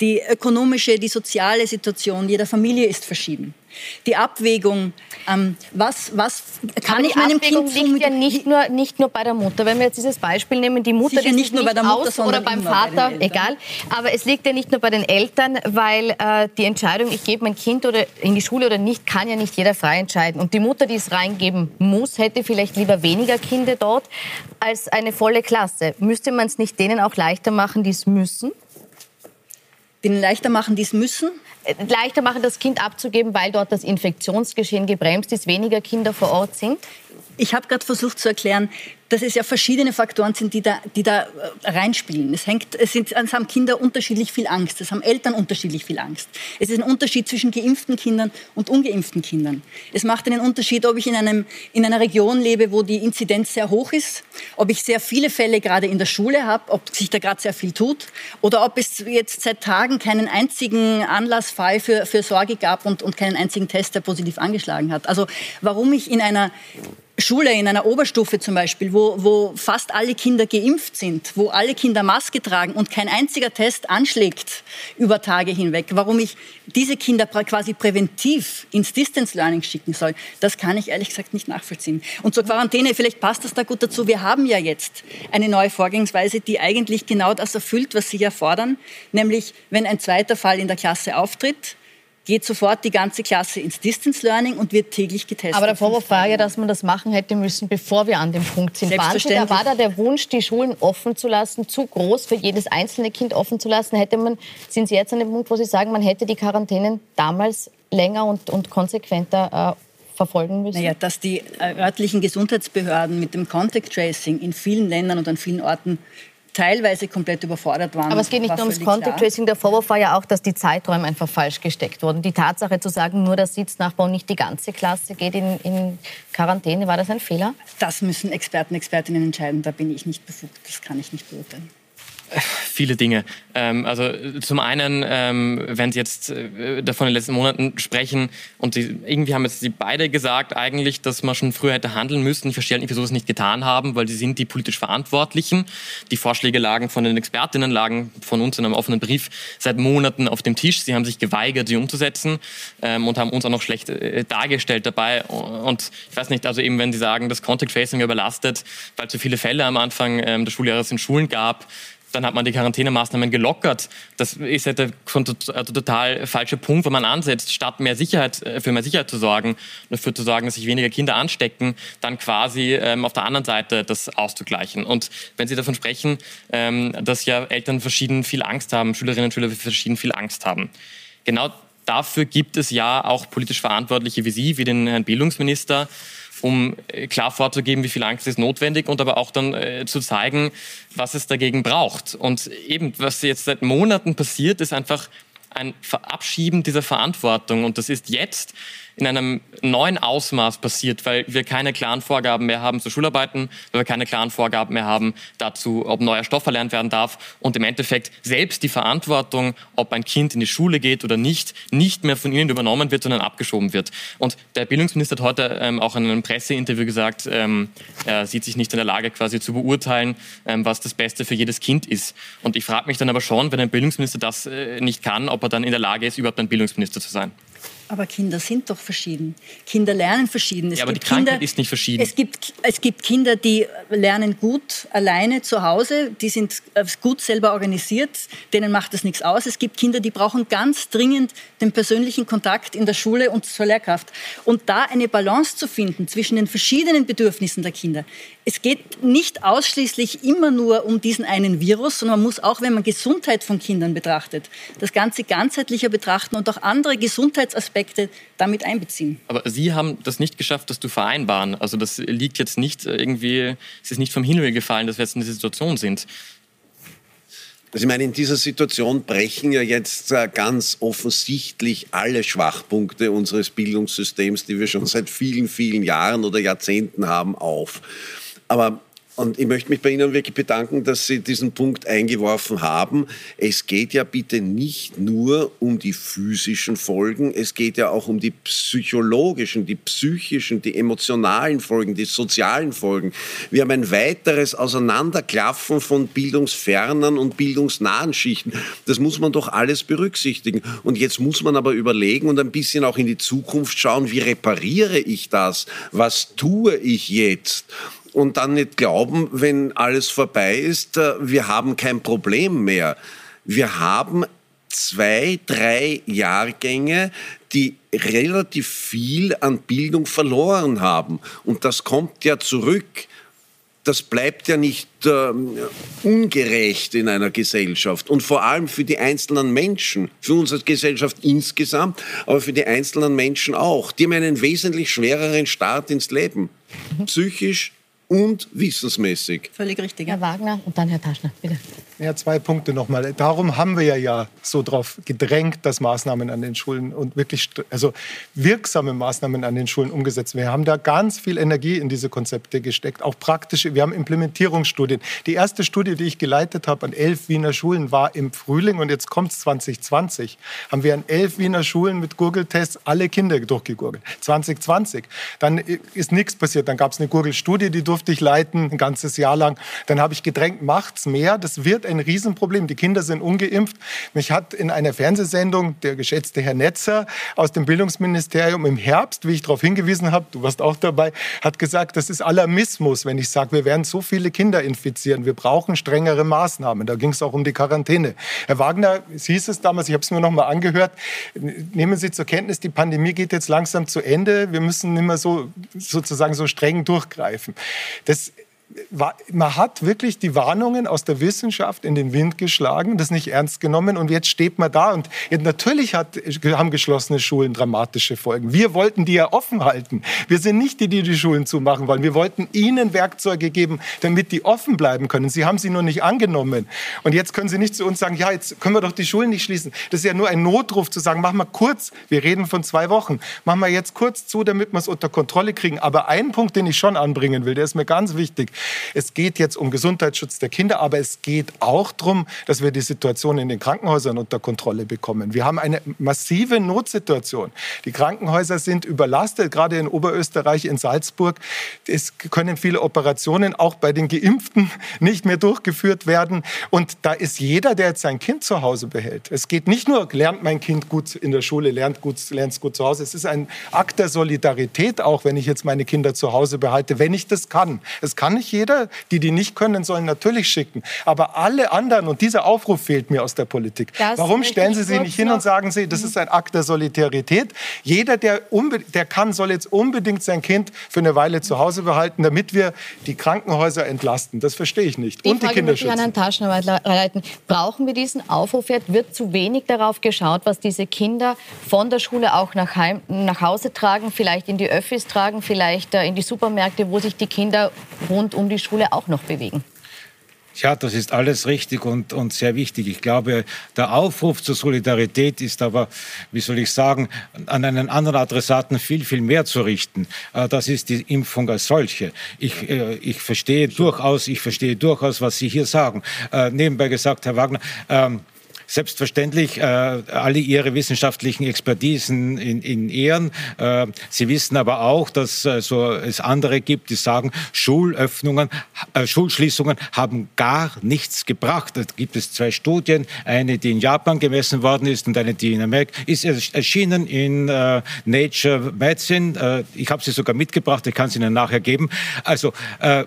Die ökonomische, die soziale Situation jeder Familie ist verschieden. Die Abwägung, ähm, was, was kann Aber ich meinem Abwägung Kind liegt ja nicht nur, nicht nur bei der Mutter. Wenn wir jetzt dieses Beispiel nehmen, die Mutter Sicher nicht nur bei der Mutter, aus oder beim Vater, egal. Aber es liegt ja nicht nur bei den Eltern, weil äh, die Entscheidung, ich gebe mein Kind oder in die Schule oder nicht, kann ja nicht jeder frei entscheiden. Und die Mutter, die es reingeben muss, hätte vielleicht lieber weniger Kinder dort als eine volle Klasse. Müsste man es nicht denen auch leichter machen, die es müssen? Denen leichter machen, die es müssen? Äh, leichter machen, das Kind abzugeben, weil dort das Infektionsgeschehen gebremst ist, weniger Kinder vor Ort sind? Ich habe gerade versucht zu erklären, dass es ja verschiedene Faktoren sind, die da, die da äh, reinspielen. Es, hängt, es, sind, es haben Kinder unterschiedlich viel Angst, es haben Eltern unterschiedlich viel Angst. Es ist ein Unterschied zwischen geimpften Kindern und ungeimpften Kindern. Es macht einen Unterschied, ob ich in, einem, in einer Region lebe, wo die Inzidenz sehr hoch ist, ob ich sehr viele Fälle gerade in der Schule habe, ob sich da gerade sehr viel tut oder ob es jetzt seit Tagen keinen einzigen Anlassfall für, für Sorge gab und, und keinen einzigen Test, der positiv angeschlagen hat. Also warum ich in einer Schule, in einer Oberstufe zum Beispiel, wo, wo fast alle Kinder geimpft sind, wo alle Kinder Maske tragen und kein einziger Test anschlägt über Tage hinweg, warum ich diese Kinder quasi präventiv ins Distance Learning schicken soll, das kann ich ehrlich gesagt nicht nachvollziehen. Und zur Quarantäne, vielleicht passt das da gut dazu, wir haben ja jetzt eine neue Vorgehensweise, die eigentlich genau das erfüllt, was Sie ja fordern, nämlich wenn ein zweiter Fall in der Klasse auftritt, geht sofort die ganze Klasse ins Distance Learning und wird täglich getestet. Aber der Vorwurf war ja, dass man das machen hätte müssen, bevor wir an dem Punkt sind. Selbstverständlich. War da der Wunsch, die Schulen offen zu lassen, zu groß für jedes einzelne Kind offen zu lassen? Hätte man, sind Sie jetzt an dem Punkt, wo Sie sagen, man hätte die Quarantänen damals länger und, und konsequenter äh, verfolgen müssen? Naja, dass die äh, örtlichen Gesundheitsbehörden mit dem Contact Tracing in vielen Ländern und an vielen Orten teilweise komplett überfordert waren. Aber es geht nicht nur ums Contact Tracing. Der Vorwurf war ja auch, dass die Zeiträume einfach falsch gesteckt wurden. Die Tatsache zu sagen, nur der Sitznachbar und nicht die ganze Klasse geht in, in Quarantäne, war das ein Fehler? Das müssen Experten, Expertinnen entscheiden. Da bin ich nicht befugt. Das kann ich nicht beurteilen. Viele Dinge. Ähm, also zum einen, ähm, wenn Sie jetzt äh, davon in den letzten Monaten sprechen und Sie, irgendwie haben jetzt Sie beide gesagt eigentlich, dass man schon früher hätte handeln müssen. Ich verstehe halt nicht, wieso Sie es nicht getan haben, weil Sie sind die politisch Verantwortlichen. Die Vorschläge lagen von den Expertinnen, lagen von uns in einem offenen Brief seit Monaten auf dem Tisch. Sie haben sich geweigert, sie umzusetzen ähm, und haben uns auch noch schlecht äh, dargestellt dabei. Und ich weiß nicht, also eben wenn Sie sagen, das Contact Tracing überlastet, weil so viele Fälle am Anfang ähm, des Schuljahres in Schulen gab, dann hat man die Quarantänemaßnahmen gelockert. Das ist ja der total falsche Punkt, wo man ansetzt, statt mehr Sicherheit, äh, für mehr Sicherheit zu sorgen, dafür zu sorgen, dass sich weniger Kinder anstecken, dann quasi ähm, auf der anderen Seite das auszugleichen. Und wenn Sie davon sprechen, ähm, dass ja Eltern verschieden viel Angst haben, Schülerinnen und Schüler verschieden viel Angst haben. Genau dafür gibt es ja auch politisch Verantwortliche wie Sie, wie den Herrn Bildungsminister, um äh, klar vorzugeben, wie viel Angst ist notwendig und aber auch dann äh, zu zeigen, was es dagegen braucht. Und eben, was jetzt seit Monaten passiert, ist einfach ein Verabschieben dieser Verantwortung. Und das ist jetzt in einem neuen Ausmaß passiert, weil wir keine klaren Vorgaben mehr haben zu Schularbeiten, weil wir keine klaren Vorgaben mehr haben dazu, ob neuer Stoff erlernt werden darf und im Endeffekt selbst die Verantwortung, ob ein Kind in die Schule geht oder nicht, nicht mehr von ihnen übernommen wird, sondern abgeschoben wird. Und der Bildungsminister hat heute ähm, auch in einem Presseinterview gesagt, ähm, er sieht sich nicht in der Lage quasi zu beurteilen, ähm, was das Beste für jedes Kind ist. Und ich frage mich dann aber schon, wenn ein Bildungsminister das äh, nicht kann, ob er dann in der Lage ist, überhaupt ein Bildungsminister zu sein. Aber Kinder sind doch verschieden. Kinder lernen verschieden. Es ja, aber die Krankheit Kinder, ist nicht verschieden. Es gibt, es gibt Kinder, die lernen gut alleine zu Hause, die sind äh, gut selber organisiert, denen macht das nichts aus. Es gibt Kinder, die brauchen ganz dringend den persönlichen Kontakt in der Schule und zur Lehrkraft. Und da eine Balance zu finden zwischen den verschiedenen Bedürfnissen der Kinder. Es geht nicht ausschließlich immer nur um diesen einen Virus, sondern man muss auch, wenn man Gesundheit von Kindern betrachtet, das Ganze ganzheitlicher betrachten und auch andere Gesundheitsaspekte Aspekte damit einbeziehen. Aber Sie haben das nicht geschafft, das zu vereinbaren. Also das liegt jetzt nicht irgendwie, es ist nicht vom Himmel gefallen, dass wir jetzt in dieser Situation sind. Also ich meine, in dieser Situation brechen ja jetzt äh, ganz offensichtlich alle Schwachpunkte unseres Bildungssystems, die wir schon seit vielen, vielen Jahren oder Jahrzehnten haben, auf. Aber und ich möchte mich bei Ihnen wirklich bedanken, dass Sie diesen Punkt eingeworfen haben. Es geht ja bitte nicht nur um die physischen Folgen, es geht ja auch um die psychologischen, die psychischen, die emotionalen Folgen, die sozialen Folgen. Wir haben ein weiteres Auseinanderklaffen von bildungsfernen und bildungsnahen Schichten. Das muss man doch alles berücksichtigen. Und jetzt muss man aber überlegen und ein bisschen auch in die Zukunft schauen, wie repariere ich das? Was tue ich jetzt? Und dann nicht glauben, wenn alles vorbei ist, äh, wir haben kein Problem mehr. Wir haben zwei, drei Jahrgänge, die relativ viel an Bildung verloren haben. Und das kommt ja zurück. Das bleibt ja nicht äh, ungerecht in einer Gesellschaft. Und vor allem für die einzelnen Menschen, für unsere Gesellschaft insgesamt, aber für die einzelnen Menschen auch. Die haben einen wesentlich schwereren Start ins Leben. Psychisch, und wissensmäßig. Völlig richtig. Herr Wagner und dann Herr Taschner, bitte. Ja, zwei Punkte nochmal. Darum haben wir ja, ja so darauf gedrängt, dass Maßnahmen an den Schulen und wirklich also wirksame Maßnahmen an den Schulen umgesetzt werden. Wir haben da ganz viel Energie in diese Konzepte gesteckt, auch praktische. Wir haben Implementierungsstudien. Die erste Studie, die ich geleitet habe an elf Wiener Schulen, war im Frühling und jetzt kommt es 2020. Haben wir an elf Wiener Schulen mit Gurgeltests alle Kinder durchgegurgelt. 2020. Dann ist nichts passiert. Dann gab es eine Gurgelstudie, die durfte ich leiten, ein ganzes Jahr lang. Dann habe ich gedrängt, macht's mehr. Das wird ein Riesenproblem. Die Kinder sind ungeimpft. Mich hat in einer Fernsehsendung der geschätzte Herr Netzer aus dem Bildungsministerium im Herbst, wie ich darauf hingewiesen habe, du warst auch dabei, hat gesagt, das ist Alarmismus, wenn ich sage, wir werden so viele Kinder infizieren. Wir brauchen strengere Maßnahmen. Da ging es auch um die Quarantäne. Herr Wagner, es hieß es damals, ich habe es mir noch mal angehört, nehmen Sie zur Kenntnis, die Pandemie geht jetzt langsam zu Ende. Wir müssen nicht mehr so sozusagen so streng durchgreifen. Das man hat wirklich die Warnungen aus der Wissenschaft in den Wind geschlagen, das nicht ernst genommen und jetzt steht man da und natürlich hat, haben geschlossene Schulen dramatische Folgen. Wir wollten die ja offen halten. Wir sind nicht die, die die Schulen zumachen wollen. Wir wollten ihnen Werkzeuge geben, damit die offen bleiben können. Sie haben sie nur nicht angenommen. Und jetzt können sie nicht zu uns sagen, ja, jetzt können wir doch die Schulen nicht schließen. Das ist ja nur ein Notruf zu sagen, mach mal kurz, wir reden von zwei Wochen, mach mal jetzt kurz zu, damit wir es unter Kontrolle kriegen. Aber ein Punkt, den ich schon anbringen will, der ist mir ganz wichtig. Es geht jetzt um Gesundheitsschutz der Kinder, aber es geht auch darum, dass wir die Situation in den Krankenhäusern unter Kontrolle bekommen. Wir haben eine massive Notsituation. Die Krankenhäuser sind überlastet, gerade in Oberösterreich, in Salzburg. Es können viele Operationen auch bei den Geimpften nicht mehr durchgeführt werden. Und da ist jeder, der jetzt sein Kind zu Hause behält. Es geht nicht nur, lernt mein Kind gut in der Schule, lernt es gut zu Hause. Es ist ein Akt der Solidarität auch, wenn ich jetzt meine Kinder zu Hause behalte, wenn ich das kann. Es kann nicht jeder. Die, die nicht können, sollen natürlich schicken. Aber alle anderen, und dieser Aufruf fehlt mir aus der Politik. Das Warum stellen Sie sich nicht hin und sagen Sie, das ist ein Akt der Solidarität? Jeder, der, der kann, soll jetzt unbedingt sein Kind für eine Weile zu Hause behalten, damit wir die Krankenhäuser entlasten. Das verstehe ich nicht. Die und Frage die Kinder schützen. An Taschenarbeit leiten. Brauchen wir diesen Aufruf jetzt? Wird zu wenig darauf geschaut, was diese Kinder von der Schule auch nach, heim, nach Hause tragen, vielleicht in die Öffis tragen, vielleicht äh, in die Supermärkte, wo sich die Kinder rund um die Schule Schule auch noch bewegen. Ja, das ist alles richtig und, und sehr wichtig. Ich glaube, der Aufruf zur Solidarität ist aber, wie soll ich sagen, an einen anderen Adressaten viel, viel mehr zu richten. Äh, das ist die Impfung als solche. Ich, äh, ich verstehe durchaus, ich verstehe durchaus, was Sie hier sagen. Äh, nebenbei gesagt, Herr Wagner, ähm, selbstverständlich äh, alle ihre wissenschaftlichen Expertisen in, in Ehren. Äh, sie wissen aber auch, dass äh, so es andere gibt, die sagen, Schulöffnungen, äh, Schulschließungen haben gar nichts gebracht. Da gibt es zwei Studien, eine, die in Japan gemessen worden ist und eine, die in Amerika ist erschienen in äh, Nature Medicine. Äh, ich habe sie sogar mitgebracht, ich kann sie Ihnen nachher geben. Also,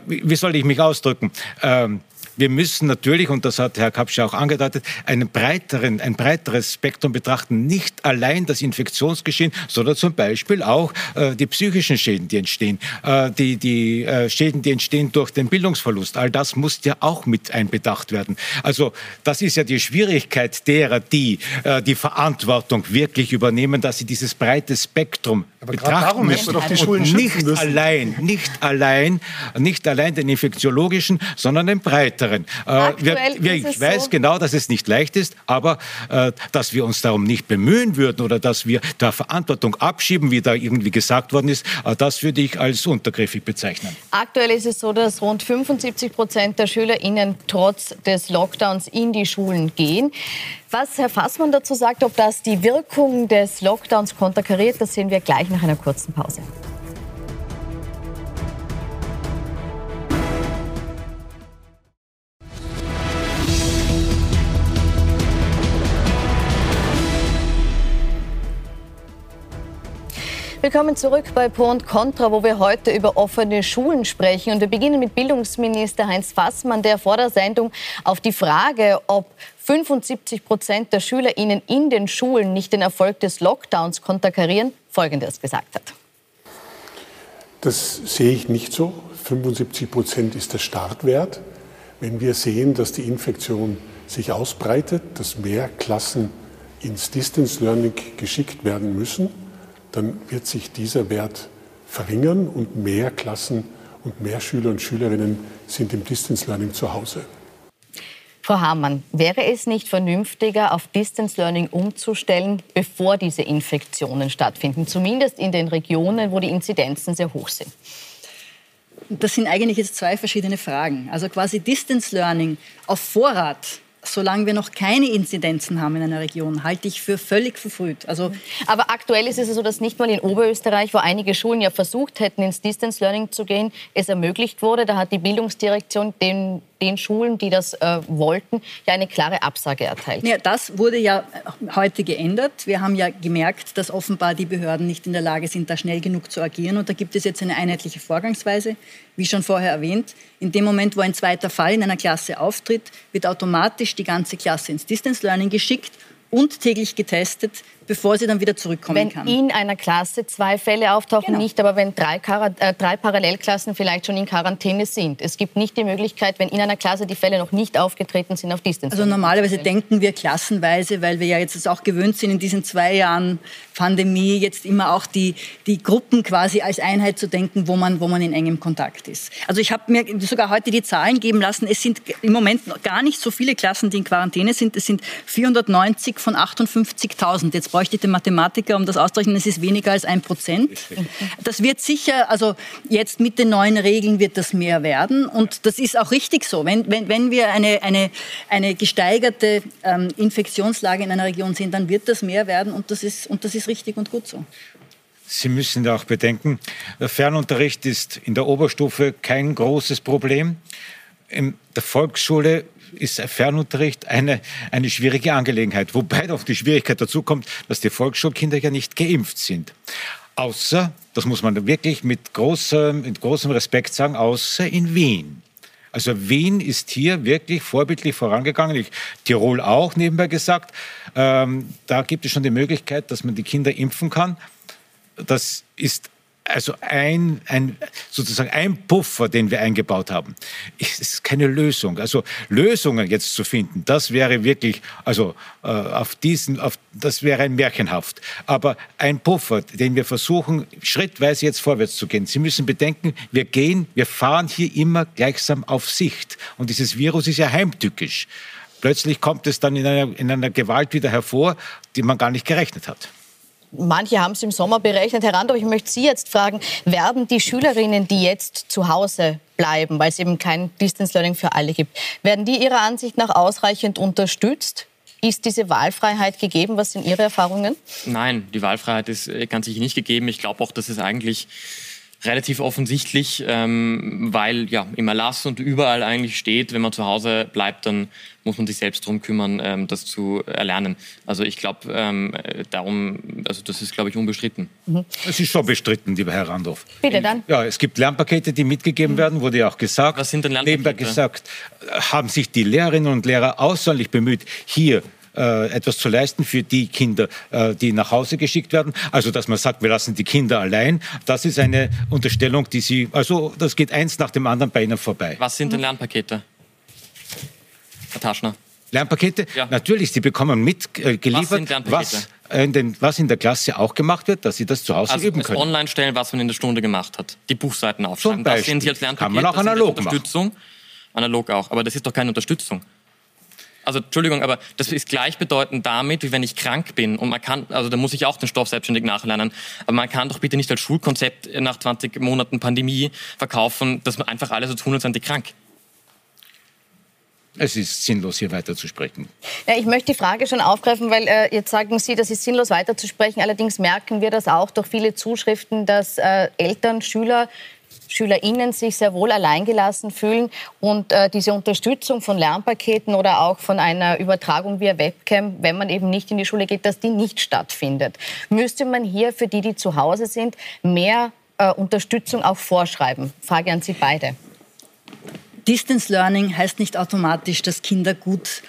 wie soll ich mich ausdrücken? Ähm, wir müssen natürlich, und das hat Herr Kapsch auch angedeutet, einen breiteren, ein breiteres Spektrum betrachten. Nicht allein das Infektionsgeschehen, sondern zum Beispiel auch äh, die psychischen Schäden, die entstehen, äh, die, die äh, Schäden, die entstehen durch den Bildungsverlust. All das muss ja auch mit einbedacht werden. Also das ist ja die Schwierigkeit derer, die äh, die Verantwortung wirklich übernehmen, dass sie dieses breite Spektrum Aber betrachten darum müssen. Doch die Schulen nicht müssen. allein, nicht allein, nicht allein den infektiologischen, sondern den breiteren weiteren. Äh, wir, wir, ich weiß so genau, dass es nicht leicht ist, aber äh, dass wir uns darum nicht bemühen würden oder dass wir da Verantwortung abschieben, wie da irgendwie gesagt worden ist, äh, das würde ich als untergriffig bezeichnen. Aktuell ist es so, dass rund 75 Prozent der SchülerInnen trotz des Lockdowns in die Schulen gehen. Was Herr Fassmann dazu sagt, ob das die Wirkung des Lockdowns konterkariert, das sehen wir gleich nach einer kurzen Pause. Willkommen zurück bei Pro und Contra, wo wir heute über offene Schulen sprechen. Und wir beginnen mit Bildungsminister Heinz Fassmann, der vor der Sendung auf die Frage, ob 75 Prozent der SchülerInnen in den Schulen nicht den Erfolg des Lockdowns konterkarieren, Folgendes gesagt hat. Das sehe ich nicht so. 75 Prozent ist der Startwert. Wenn wir sehen, dass die Infektion sich ausbreitet, dass mehr Klassen ins Distance Learning geschickt werden müssen, dann wird sich dieser Wert verringern und mehr Klassen und mehr Schüler und Schülerinnen sind im Distance Learning zu Hause. Frau Hamann, wäre es nicht vernünftiger, auf Distance Learning umzustellen, bevor diese Infektionen stattfinden, zumindest in den Regionen, wo die Inzidenzen sehr hoch sind? Das sind eigentlich jetzt zwei verschiedene Fragen. Also quasi Distance Learning auf Vorrat solange wir noch keine Inzidenzen haben in einer Region, halte ich für völlig verfrüht. Also Aber aktuell ist es so, dass nicht mal in Oberösterreich, wo einige Schulen ja versucht hätten, ins Distance Learning zu gehen, es ermöglicht wurde. Da hat die Bildungsdirektion den den Schulen, die das äh, wollten, ja eine klare Absage erteilt. Ja, das wurde ja heute geändert. Wir haben ja gemerkt, dass offenbar die Behörden nicht in der Lage sind, da schnell genug zu agieren. Und da gibt es jetzt eine einheitliche Vorgangsweise, wie schon vorher erwähnt. In dem Moment, wo ein zweiter Fall in einer Klasse auftritt, wird automatisch die ganze Klasse ins Distance Learning geschickt und täglich getestet, bevor sie dann wieder zurückkommen wenn kann. Wenn in einer Klasse zwei Fälle auftauchen, genau. nicht, aber wenn drei, äh, drei, Parallelklassen vielleicht schon in Quarantäne sind. Es gibt nicht die Möglichkeit, wenn in einer Klasse die Fälle noch nicht aufgetreten sind, auf Distance. Also normalerweise denken wir klassenweise, weil wir ja jetzt auch gewöhnt sind, in diesen zwei Jahren Pandemie jetzt immer auch die, die Gruppen quasi als Einheit zu denken, wo man, wo man in engem Kontakt ist. Also ich habe mir sogar heute die Zahlen geben lassen. Es sind im Moment gar nicht so viele Klassen, die in Quarantäne sind. Es sind 490 von 58.000. Jetzt bräuchte ich den Mathematiker, um das auszurechnen. Es ist weniger als ein Prozent. Das wird sicher, also jetzt mit den neuen Regeln wird das mehr werden. Und das ist auch richtig so. Wenn, wenn, wenn wir eine, eine, eine gesteigerte ähm, Infektionslage in einer Region sehen, dann wird das mehr werden. Und das ist, und das ist richtig und gut so. Sie müssen auch bedenken, der Fernunterricht ist in der Oberstufe kein großes Problem. In der Volksschule ist Fernunterricht eine, eine schwierige Angelegenheit. Wobei doch die Schwierigkeit dazu kommt, dass die Volksschulkinder ja nicht geimpft sind. Außer, das muss man wirklich mit großem, mit großem Respekt sagen, außer in Wien. Also Wien ist hier wirklich vorbildlich vorangegangen. Ich, Tirol auch nebenbei gesagt. Ähm, da gibt es schon die Möglichkeit, dass man die Kinder impfen kann. Das ist also ein, ein, sozusagen ein Puffer, den wir eingebaut haben, ist keine Lösung. Also Lösungen jetzt zu finden, das wäre wirklich, also äh, auf diesen, auf, das wäre ein märchenhaft. Aber ein Puffer, den wir versuchen, schrittweise jetzt vorwärts zu gehen. Sie müssen bedenken, wir gehen, wir fahren hier immer gleichsam auf Sicht. Und dieses Virus ist ja heimtückisch. Plötzlich kommt es dann in einer, in einer Gewalt wieder hervor, die man gar nicht gerechnet hat. Manche haben es im Sommer berechnet. Herr Rand, aber ich möchte Sie jetzt fragen, werden die Schülerinnen, die jetzt zu Hause bleiben, weil es eben kein Distance Learning für alle gibt, werden die Ihrer Ansicht nach ausreichend unterstützt? Ist diese Wahlfreiheit gegeben? Was sind Ihre Erfahrungen? Nein, die Wahlfreiheit ist äh, ganz sicher nicht gegeben. Ich glaube auch, dass es eigentlich relativ offensichtlich, ähm, weil ja im Erlass und überall eigentlich steht, wenn man zu Hause bleibt, dann muss man sich selbst darum kümmern, ähm, das zu erlernen. Also ich glaube, ähm, darum, also das ist, glaube ich, unbestritten. Mhm. Es ist schon bestritten, lieber Herr Randolph. Bitte dann. Ja, es gibt Lernpakete, die mitgegeben mhm. werden, wurde ja auch gesagt. Was sind denn Lernpakete? Nebenbei gesagt, haben sich die Lehrerinnen und Lehrer außerordentlich bemüht, hier äh, etwas zu leisten für die Kinder, äh, die nach Hause geschickt werden. Also, dass man sagt, wir lassen die Kinder allein, das ist eine Unterstellung, die Sie, also das geht eins nach dem anderen bei Ihnen vorbei. Was sind denn Lernpakete? Herr Taschner. Lernpakete? Ja. Natürlich, Sie bekommen mitgeliefert, äh, was, in den, was in der Klasse auch gemacht wird, dass Sie das zu Hause also üben können. Also online stellen, was man in der Stunde gemacht hat. Die Buchseiten aufschreiben. Das sehen Sie als Lernpaket. Kann man auch analog Unterstützung. Machen. Analog auch, aber das ist doch keine Unterstützung. Also Entschuldigung, aber das ist gleichbedeutend damit, wie wenn ich krank bin und man kann, also da muss ich auch den Stoff selbstständig nachlernen. Aber man kann doch bitte nicht als Schulkonzept nach 20 Monaten Pandemie verkaufen, dass man einfach alle so tun, als seien die krank. Es ist sinnlos, hier weiterzusprechen. Ja, ich möchte die Frage schon aufgreifen, weil äh, jetzt sagen Sie, das ist sinnlos weiterzusprechen. Allerdings merken wir das auch durch viele Zuschriften, dass äh, Eltern, Schüler SchülerInnen sich sehr wohl alleingelassen fühlen und äh, diese Unterstützung von Lernpaketen oder auch von einer Übertragung via Webcam, wenn man eben nicht in die Schule geht, dass die nicht stattfindet. Müsste man hier für die, die zu Hause sind, mehr äh, Unterstützung auch vorschreiben? Frage an Sie beide. Distance Learning heißt nicht automatisch, dass Kinder gut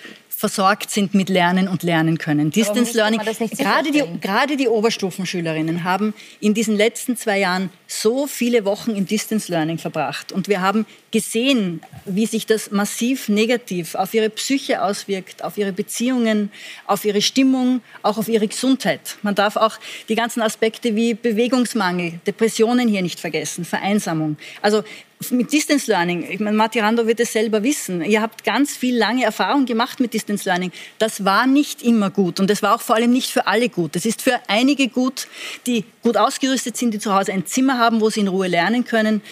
versorgt sind mit Lernen und lernen können. Distance Learning, gerade die, gerade die Oberstufenschülerinnen haben in diesen letzten zwei Jahren so viele Wochen im Distance Learning verbracht. Und wir haben gesehen, wie sich das massiv negativ auf ihre Psyche auswirkt, auf ihre Beziehungen, auf ihre Stimmung, auch auf ihre Gesundheit. Man darf auch die ganzen Aspekte wie Bewegungsmangel, Depressionen hier nicht vergessen, Vereinsamung. Also mit Distance Learning, ich meine, Matti Rando wird es selber wissen, ihr habt ganz viel lange Erfahrung gemacht mit Distance Learning. Das war nicht immer gut und das war auch vor allem nicht für alle gut. Es ist für einige gut, die gut ausgerüstet sind, die zu Hause ein Zimmer haben, wo sie in Ruhe lernen können.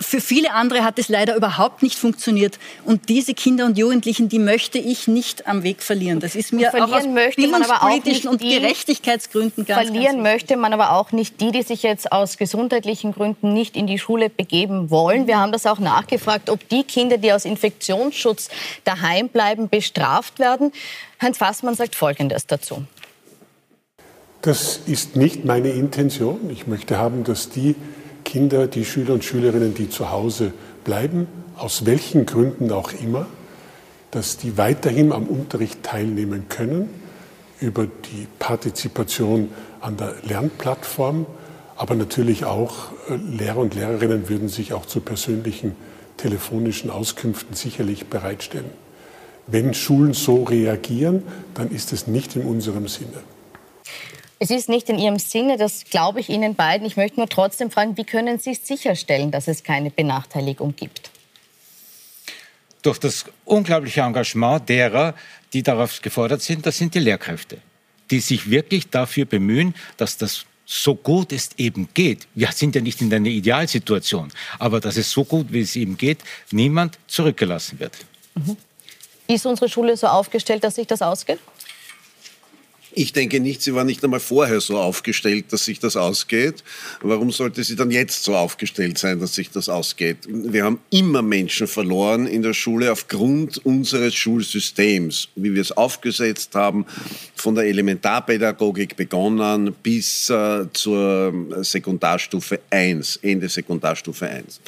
Für viele andere hat es leider überhaupt nicht funktioniert. Und diese Kinder und Jugendlichen, die möchte ich nicht am Weg verlieren. Das ist mir auch aus bildungspolitischen und Gerechtigkeitsgründen ganz Verlieren ganz möchte man aber auch nicht die, die sich jetzt aus gesundheitlichen Gründen nicht in die Schule begeben wollen. Wir haben das auch nachgefragt, ob die Kinder, die aus Infektionsschutz daheim bleiben, bestraft werden. Heinz Fassmann sagt Folgendes dazu. Das ist nicht meine Intention. Ich möchte haben, dass die Kinder, die Schüler und Schülerinnen, die zu Hause bleiben, aus welchen Gründen auch immer, dass die weiterhin am Unterricht teilnehmen können über die Partizipation an der Lernplattform, aber natürlich auch äh, Lehrer und Lehrerinnen würden sich auch zu persönlichen telefonischen Auskünften sicherlich bereitstellen. Wenn Schulen so reagieren, dann ist es nicht in unserem Sinne. Es ist nicht in Ihrem Sinne, das glaube ich Ihnen beiden. Ich möchte nur trotzdem fragen, wie können Sie sicherstellen, dass es keine Benachteiligung gibt? Durch das unglaubliche Engagement derer, die darauf gefordert sind, das sind die Lehrkräfte, die sich wirklich dafür bemühen, dass das so gut es eben geht, wir sind ja nicht in einer Idealsituation, aber dass es so gut wie es eben geht, niemand zurückgelassen wird. Mhm. Ist unsere Schule so aufgestellt, dass sich das ausgeht? Ich denke nicht, sie war nicht einmal vorher so aufgestellt, dass sich das ausgeht. Warum sollte sie dann jetzt so aufgestellt sein, dass sich das ausgeht? Wir haben immer Menschen verloren in der Schule aufgrund unseres Schulsystems, wie wir es aufgesetzt haben, von der Elementarpädagogik begonnen bis äh, zur Sekundarstufe 1, Ende Sekundarstufe 1.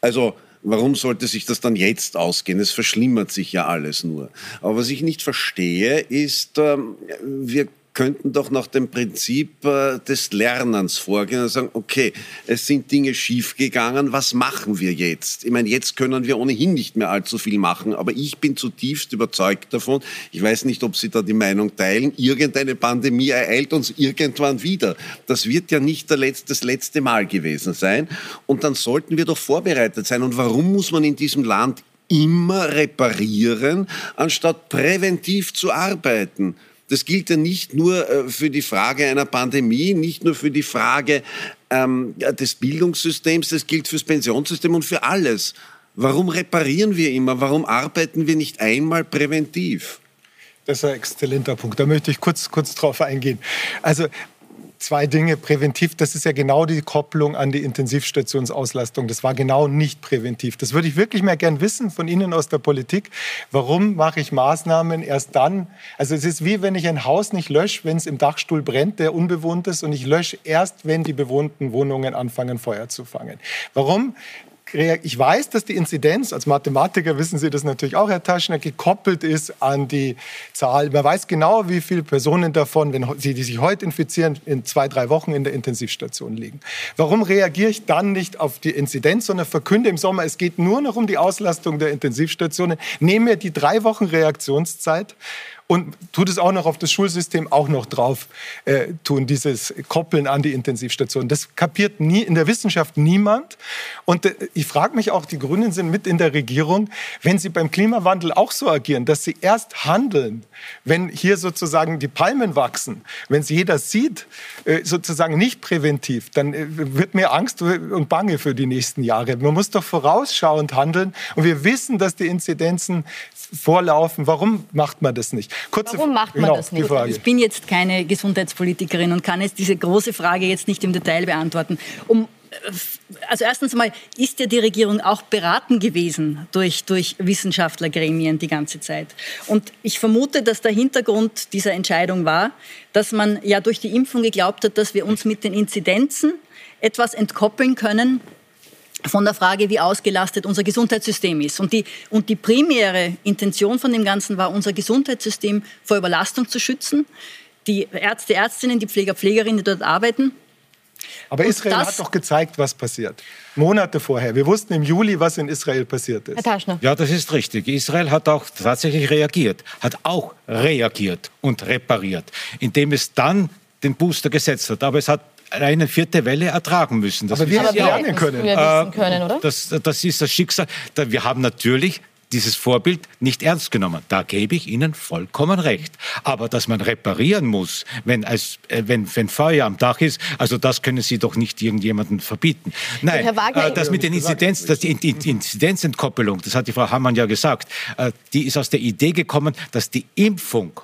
Also Warum sollte sich das dann jetzt ausgehen? Es verschlimmert sich ja alles nur. Aber was ich nicht verstehe, ist, ähm, wir könnten doch nach dem Prinzip äh, des Lernens vorgehen und sagen, okay, es sind Dinge schiefgegangen, was machen wir jetzt? Ich meine, jetzt können wir ohnehin nicht mehr allzu viel machen, aber ich bin zutiefst überzeugt davon, ich weiß nicht, ob Sie da die Meinung teilen, irgendeine Pandemie ereilt uns irgendwann wieder. Das wird ja nicht das letzte Mal gewesen sein und dann sollten wir doch vorbereitet sein. Und warum muss man in diesem Land immer reparieren, anstatt präventiv zu arbeiten? Das gilt ja nicht nur äh, für die Frage einer Pandemie, nicht nur für die Frage ähm, des Bildungssystems, das gilt fürs Pensionssystem und für alles. Warum reparieren wir immer? Warum arbeiten wir nicht einmal präventiv? Das ist ein exzellenter Punkt. Da möchte ich kurz, kurz drauf eingehen. Also zwei Dinge präventiv. Das ist ja genau die Kopplung an die Intensivstationsauslastung. Das war genau nicht präventiv. Das würde ich wirklich mehr gern wissen von Ihnen aus der Politik. Warum mache ich Maßnahmen erst dann? Also es ist wie wenn ich ein Haus nicht lösche, wenn es im Dachstuhl brennt, der unbewohnt ist, und ich lösche erst, wenn die bewohnten Wohnungen anfangen, Feuer zu fangen. Warum? Ich weiß, dass die Inzidenz, als Mathematiker wissen Sie das natürlich auch, Herr Taschner, gekoppelt ist an die Zahl. Man weiß genau, wie viele Personen davon, wenn sie die sich heute infizieren, in zwei, drei Wochen in der Intensivstation liegen. Warum reagiere ich dann nicht auf die Inzidenz, sondern verkünde im Sommer, es geht nur noch um die Auslastung der Intensivstationen, nehme mir die drei Wochen Reaktionszeit und tut es auch noch auf das Schulsystem auch noch drauf äh, tun, dieses Koppeln an die Intensivstation. Das kapiert nie in der Wissenschaft niemand. Und äh, ich frage mich auch, die Grünen sind mit in der Regierung, wenn sie beim Klimawandel auch so agieren, dass sie erst handeln, wenn hier sozusagen die Palmen wachsen, wenn es jeder sieht, äh, sozusagen nicht präventiv, dann äh, wird mir Angst und Bange für die nächsten Jahre. Man muss doch vorausschauend handeln. Und wir wissen, dass die Inzidenzen vorlaufen. Warum macht man das nicht? Kurze, Warum macht man genau, das nicht? Ich bin jetzt keine Gesundheitspolitikerin und kann jetzt diese große Frage jetzt nicht im Detail beantworten. Um äh, also erstens mal ist ja die Regierung auch beraten gewesen durch, durch Wissenschaftlergremien die ganze Zeit. Und ich vermute, dass der Hintergrund dieser Entscheidung war, dass man ja durch die Impfung geglaubt hat, dass wir uns mit den Inzidenzen etwas entkoppeln können von der Frage, wie ausgelastet unser Gesundheitssystem ist. Und die, und die primäre Intention von dem Ganzen war, unser Gesundheitssystem vor Überlastung zu schützen. Die Ärzte, Ärztinnen, die Pfleger, Pflegerinnen, die dort arbeiten. Aber und Israel hat doch gezeigt, was passiert. Monate vorher. Wir wussten im Juli, was in Israel passiert ist. Herr Taschner. Ja, das ist richtig. Israel hat auch tatsächlich reagiert, hat auch reagiert und repariert, indem es dann den Booster gesetzt hat. Aber es hat eine vierte Welle ertragen müssen. Das Aber wir hätten lernen können. Äh, können oder? Das, das ist das Schicksal. Wir haben natürlich dieses Vorbild nicht ernst genommen. Da gebe ich Ihnen vollkommen recht. Aber dass man reparieren muss, wenn, als, äh, wenn, wenn Feuer am Dach ist, also das können Sie doch nicht irgendjemandem verbieten. Nein, Herr Wagner, äh, das mit den Inzidenz, das, die Inzidenzentkoppelung, das hat die Frau Hammann ja gesagt, äh, die ist aus der Idee gekommen, dass die Impfung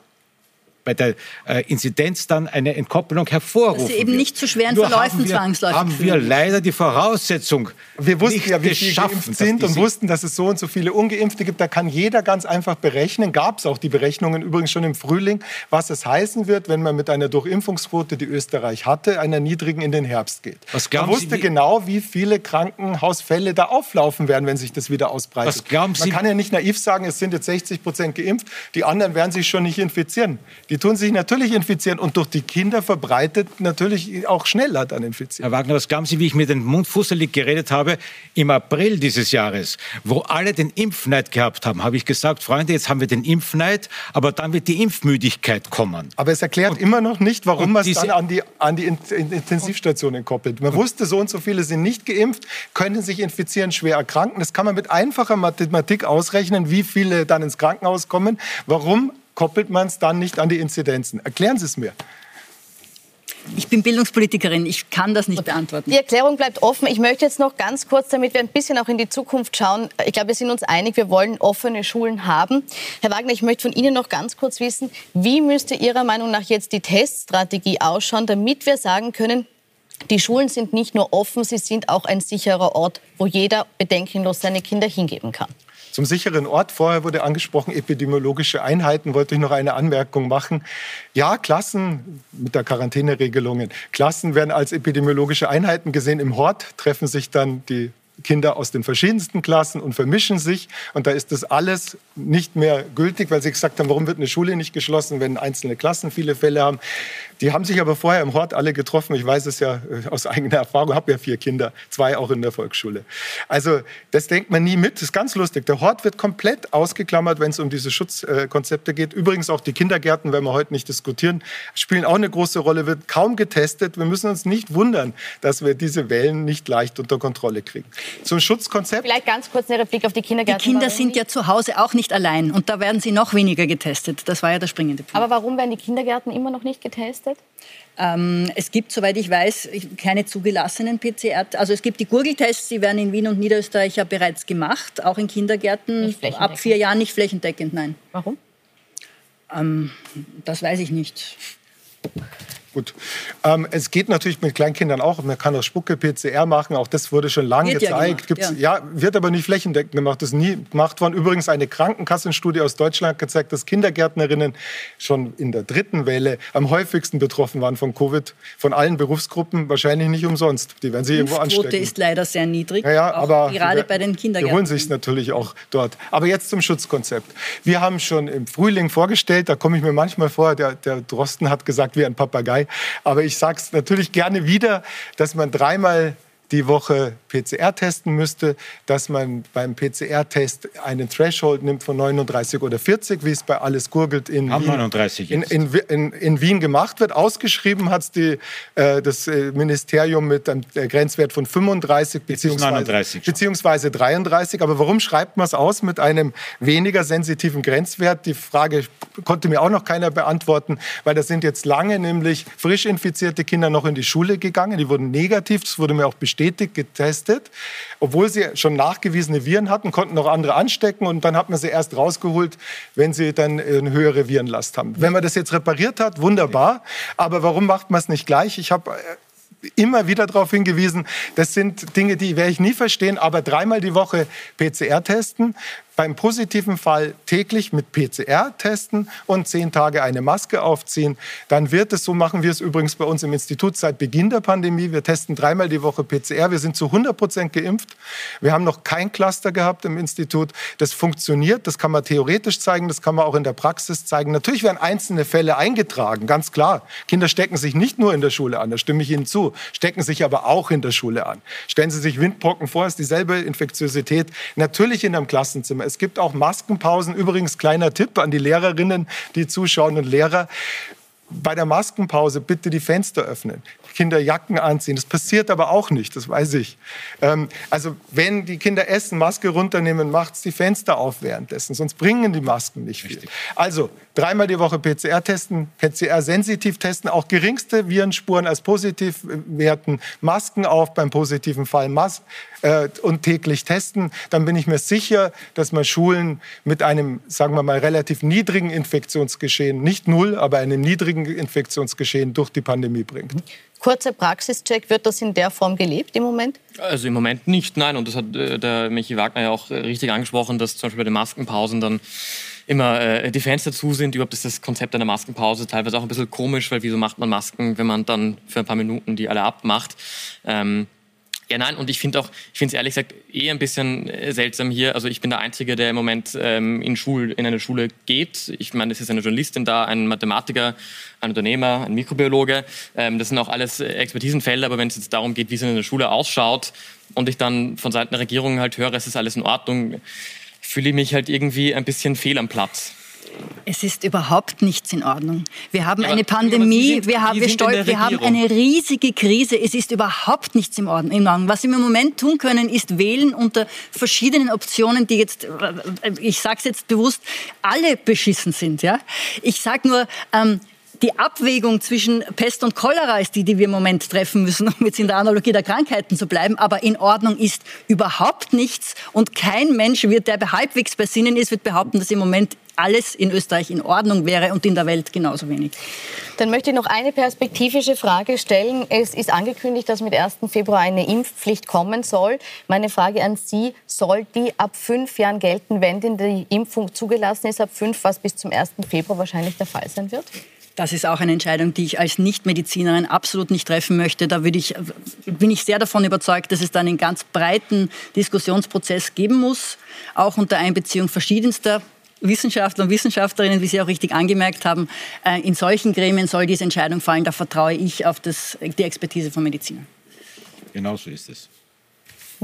bei der äh, Inzidenz dann eine Entkoppelung hervorrufen. Dass sie eben nicht zu schweren Nur Verläufen zwangsläufig haben wir leider die Voraussetzung Wir wussten ja, wie viele geimpft sind und wussten, dass es so und so viele Ungeimpfte gibt. Da kann jeder ganz einfach berechnen, gab es auch die Berechnungen übrigens schon im Frühling, was es heißen wird, wenn man mit einer Durchimpfungsquote, die Österreich hatte, einer niedrigen in den Herbst geht. Was man wusste Sie, genau, wie viele Krankenhausfälle da auflaufen werden, wenn sich das wieder ausbreitet. Was glauben Sie, man kann ja nicht naiv sagen, es sind jetzt 60 Prozent geimpft, die anderen werden sich schon nicht infizieren. Die tun sich natürlich infizieren und durch die Kinder verbreitet natürlich auch schneller dann infizieren. Herr Wagner, was glauben Sie, wie ich mit den Mund fusselig geredet habe im April dieses Jahres, wo alle den Impfneid gehabt haben, habe ich gesagt, Freunde, jetzt haben wir den Impfneid, aber dann wird die Impfmüdigkeit kommen. Aber es erklärt und, immer noch nicht, warum man es dann an die, an die Intensivstationen koppelt. Man wusste, so und so viele sind nicht geimpft, können sich infizieren, schwer erkranken. Das kann man mit einfacher Mathematik ausrechnen, wie viele dann ins Krankenhaus kommen. Warum koppelt man es dann nicht an die Inzidenzen? Erklären Sie es mir. Ich bin Bildungspolitikerin, ich kann das nicht beantworten. Die Erklärung bleibt offen. Ich möchte jetzt noch ganz kurz, damit wir ein bisschen auch in die Zukunft schauen. Ich glaube, wir sind uns einig, wir wollen offene Schulen haben. Herr Wagner, ich möchte von Ihnen noch ganz kurz wissen, wie müsste Ihrer Meinung nach jetzt die Teststrategie ausschauen, damit wir sagen können, die Schulen sind nicht nur offen, sie sind auch ein sicherer Ort, wo jeder bedenkenlos seine Kinder hingeben kann. Zum sicheren Ort, vorher wurde angesprochen, epidemiologische Einheiten, wollte ich noch eine Anmerkung machen. Ja, Klassen mit der Quarantäneregelungen. Klassen werden als epidemiologische Einheiten gesehen. Im Hort treffen sich dann die Kinder aus den verschiedensten Klassen und vermischen sich. Und da ist das alles nicht mehr gültig, weil sie gesagt haben, warum wird eine Schule nicht geschlossen, wenn einzelne Klassen viele Fälle haben. Die haben sich aber vorher im Hort alle getroffen. Ich weiß es ja äh, aus eigener Erfahrung, habe ja vier Kinder, zwei auch in der Volksschule. Also das denkt man nie mit. Das ist ganz lustig. Der Hort wird komplett ausgeklammert, wenn es um diese Schutzkonzepte geht. Übrigens auch die Kindergärten, werden wir heute nicht diskutieren, spielen auch eine große Rolle, wird kaum getestet. Wir müssen uns nicht wundern, dass wir diese Wellen nicht leicht unter Kontrolle kriegen. Zum Schutzkonzept. Vielleicht ganz kurz eine Replik auf die Kindergärten. Die Kinder sind ja zu Hause auch nicht allein und da werden sie noch weniger getestet. Das war ja der springende Punkt. Aber warum werden die Kindergärten immer noch nicht getestet? Getestet? Ähm, es gibt, soweit ich weiß, keine zugelassenen PCR. Also es gibt die Gurgeltests, die werden in Wien und Niederösterreich ja bereits gemacht, auch in Kindergärten ab vier Jahren nicht flächendeckend, nein. Warum? Ähm, das weiß ich nicht. Gut. Ähm, es geht natürlich mit Kleinkindern auch. Man kann auch Spucke, PCR machen. Auch das wurde schon lange gezeigt. Ja, gemacht, ja. ja, wird aber nicht flächendeckend gemacht. Das ist nie gemacht worden. Übrigens eine Krankenkassenstudie aus Deutschland hat gezeigt, dass Kindergärtnerinnen schon in der dritten Welle am häufigsten betroffen waren von Covid. Von allen Berufsgruppen wahrscheinlich nicht umsonst. Die werden sich irgendwo anstecken. Die Quote ist leider sehr niedrig. Ja, ja aber gerade bei den Kindergärten. Die holen sich natürlich auch dort. Aber jetzt zum Schutzkonzept. Wir haben schon im Frühling vorgestellt. Da komme ich mir manchmal vor. Der, der Drosten hat gesagt wie ein Papagei. Aber ich sage es natürlich gerne wieder, dass man dreimal die Woche PCR testen müsste, dass man beim PCR-Test einen Threshold nimmt von 39 oder 40, wie es bei Alles gurgelt in, Wien, 39 in, in, in, Wien gemacht wird. Ausgeschrieben hat es äh, das äh, Ministerium mit einem äh, Grenzwert von 35 beziehungsweise, beziehungsweise 33. Aber warum schreibt man es aus mit einem weniger sensitiven Grenzwert? Die Frage konnte mir auch noch keiner beantworten, weil da sind jetzt lange nämlich frisch infizierte Kinder noch in die Schule gegangen. Die wurden negativ, das wurde mir auch bestätigt stetig getestet. Obwohl sie schon nachgewiesene Viren hatten, konnten noch andere anstecken und dann hat man sie erst rausgeholt, wenn sie dann eine höhere Virenlast haben. Wenn man das jetzt repariert hat, wunderbar. Aber warum macht man es nicht gleich? Ich habe äh, immer wieder darauf hingewiesen, das sind Dinge, die werde ich nie verstehen, aber dreimal die Woche PCR testen, beim positiven Fall täglich mit PCR testen und zehn Tage eine Maske aufziehen. Dann wird es, so machen wir es übrigens bei uns im Institut seit Beginn der Pandemie, wir testen dreimal die Woche PCR, wir sind zu 100 Prozent geimpft. Wir haben noch kein Cluster gehabt im Institut. Das funktioniert, das kann man theoretisch zeigen, das kann man auch in der Praxis zeigen. Natürlich werden einzelne Fälle eingetragen, ganz klar. Kinder stecken sich nicht nur in der Schule an, da stimme ich Ihnen zu, stecken sich aber auch in der Schule an. Stellen Sie sich Windpocken vor, ist dieselbe Infektiosität, natürlich in einem Klassenzimmer es gibt auch Maskenpausen. Übrigens, kleiner Tipp an die Lehrerinnen, die zuschauen und Lehrer. Bei der Maskenpause bitte die Fenster öffnen. Kinder Jacken anziehen. Das passiert aber auch nicht, das weiß ich. Ähm, also wenn die Kinder essen, Maske runternehmen, macht die Fenster auf währenddessen, sonst bringen die Masken nicht viel. Richtig. Also dreimal die Woche PCR testen, PCR sensitiv testen, auch geringste Virenspuren als positiv werten, Masken auf beim positiven Fall Mas äh, und täglich testen. Dann bin ich mir sicher, dass man Schulen mit einem, sagen wir mal, relativ niedrigen Infektionsgeschehen, nicht null, aber einem niedrigen Infektionsgeschehen durch die Pandemie bringt. Kurzer Praxischeck, wird das in der Form gelebt im Moment? Also im Moment nicht, nein. Und das hat äh, der Michi Wagner ja auch äh, richtig angesprochen, dass zum Beispiel bei den Maskenpausen dann immer äh, die Fenster zu sind. Überhaupt ist das Konzept einer Maskenpause teilweise auch ein bisschen komisch, weil wieso macht man Masken, wenn man dann für ein paar Minuten die alle abmacht? Ähm, ja, nein, und ich finde auch, ich finde es ehrlich gesagt eh ein bisschen äh, seltsam hier. Also ich bin der Einzige, der im Moment ähm, in, Schul, in eine Schule geht. Ich meine, es ist eine Journalistin da, ein Mathematiker, ein Unternehmer, ein Mikrobiologe. Ähm, das sind auch alles äh, Expertisenfelder, aber wenn es jetzt darum geht, wie es in einer Schule ausschaut und ich dann von Seiten der Regierung halt höre, es ist alles in Ordnung, fühle ich mich halt irgendwie ein bisschen fehl am Platz. Es ist überhaupt nichts in Ordnung. Wir haben ja, eine Pandemie, sind, wir, haben, wir, stolz, wir haben eine riesige Krise. Es ist überhaupt nichts in Ordnung. Was wir im Moment tun können, ist wählen unter verschiedenen Optionen, die jetzt, ich sage es jetzt bewusst, alle beschissen sind. Ja? Ich sage nur, ähm, die Abwägung zwischen Pest und Cholera ist die, die wir im Moment treffen müssen, um jetzt in der Analogie der Krankheiten zu bleiben. Aber in Ordnung ist überhaupt nichts. Und kein Mensch wird, der halbwegs bei Sinnen ist, wird behaupten, dass im Moment alles in Österreich in Ordnung wäre und in der Welt genauso wenig. Dann möchte ich noch eine perspektivische Frage stellen. Es ist angekündigt, dass mit 1. Februar eine Impfpflicht kommen soll. Meine Frage an Sie, soll die ab fünf Jahren gelten, wenn denn die Impfung zugelassen ist, ab fünf, was bis zum 1. Februar wahrscheinlich der Fall sein wird? Das ist auch eine Entscheidung, die ich als Nichtmedizinerin absolut nicht treffen möchte. Da ich, bin ich sehr davon überzeugt, dass es dann einen ganz breiten Diskussionsprozess geben muss, auch unter Einbeziehung verschiedenster Wissenschaftler und Wissenschaftlerinnen, wie Sie auch richtig angemerkt haben, äh, in solchen Gremien soll diese Entscheidung fallen. Da vertraue ich auf das, die Expertise von Medizinern. Genau so ist es.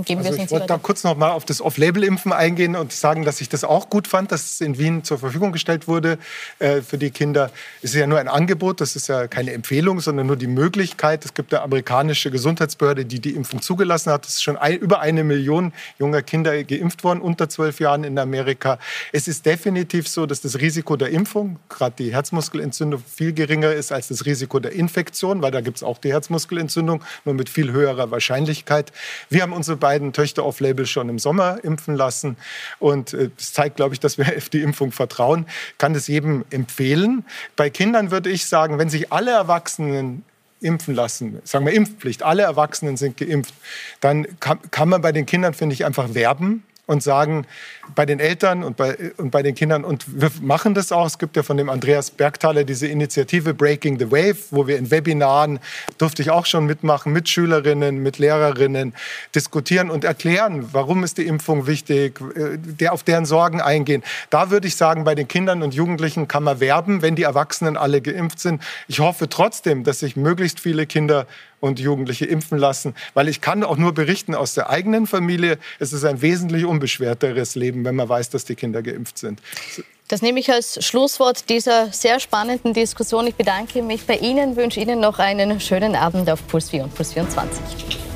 Geben also ich wollte da kurz noch mal auf das Off-Label-Impfen eingehen und sagen, dass ich das auch gut fand, dass es in Wien zur Verfügung gestellt wurde äh, für die Kinder. Es ist ja nur ein Angebot, das ist ja keine Empfehlung, sondern nur die Möglichkeit. Es gibt eine amerikanische Gesundheitsbehörde, die die Impfung zugelassen hat. Es ist schon ein, über eine Million junger Kinder geimpft worden, unter zwölf Jahren in Amerika. Es ist definitiv so, dass das Risiko der Impfung, gerade die Herzmuskelentzündung, viel geringer ist als das Risiko der Infektion, weil da gibt es auch die Herzmuskelentzündung, nur mit viel höherer Wahrscheinlichkeit. Wir haben unsere beiden Töchter off-label schon im Sommer impfen lassen. Und äh, das zeigt, glaube ich, dass wir auf die Impfung vertrauen. Kann es jedem empfehlen. Bei Kindern würde ich sagen, wenn sich alle Erwachsenen impfen lassen, sagen wir Impfpflicht, alle Erwachsenen sind geimpft, dann kann, kann man bei den Kindern, finde ich, einfach werben und sagen bei den Eltern und bei, und bei den Kindern, und wir machen das auch, es gibt ja von dem Andreas Bergthaler diese Initiative Breaking the Wave, wo wir in Webinaren, durfte ich auch schon mitmachen, mit Schülerinnen, mit Lehrerinnen, diskutieren und erklären, warum ist die Impfung wichtig, äh, der auf deren Sorgen eingehen. Da würde ich sagen, bei den Kindern und Jugendlichen kann man werben, wenn die Erwachsenen alle geimpft sind. Ich hoffe trotzdem, dass sich möglichst viele Kinder und Jugendliche impfen lassen, weil ich kann auch nur berichten aus der eigenen Familie, es ist ein wesentlich unbeschwerteres Leben, wenn man weiß, dass die Kinder geimpft sind. Das nehme ich als Schlusswort dieser sehr spannenden Diskussion. Ich bedanke mich bei Ihnen, wünsche Ihnen noch einen schönen Abend auf Puls 4 und Puls 24.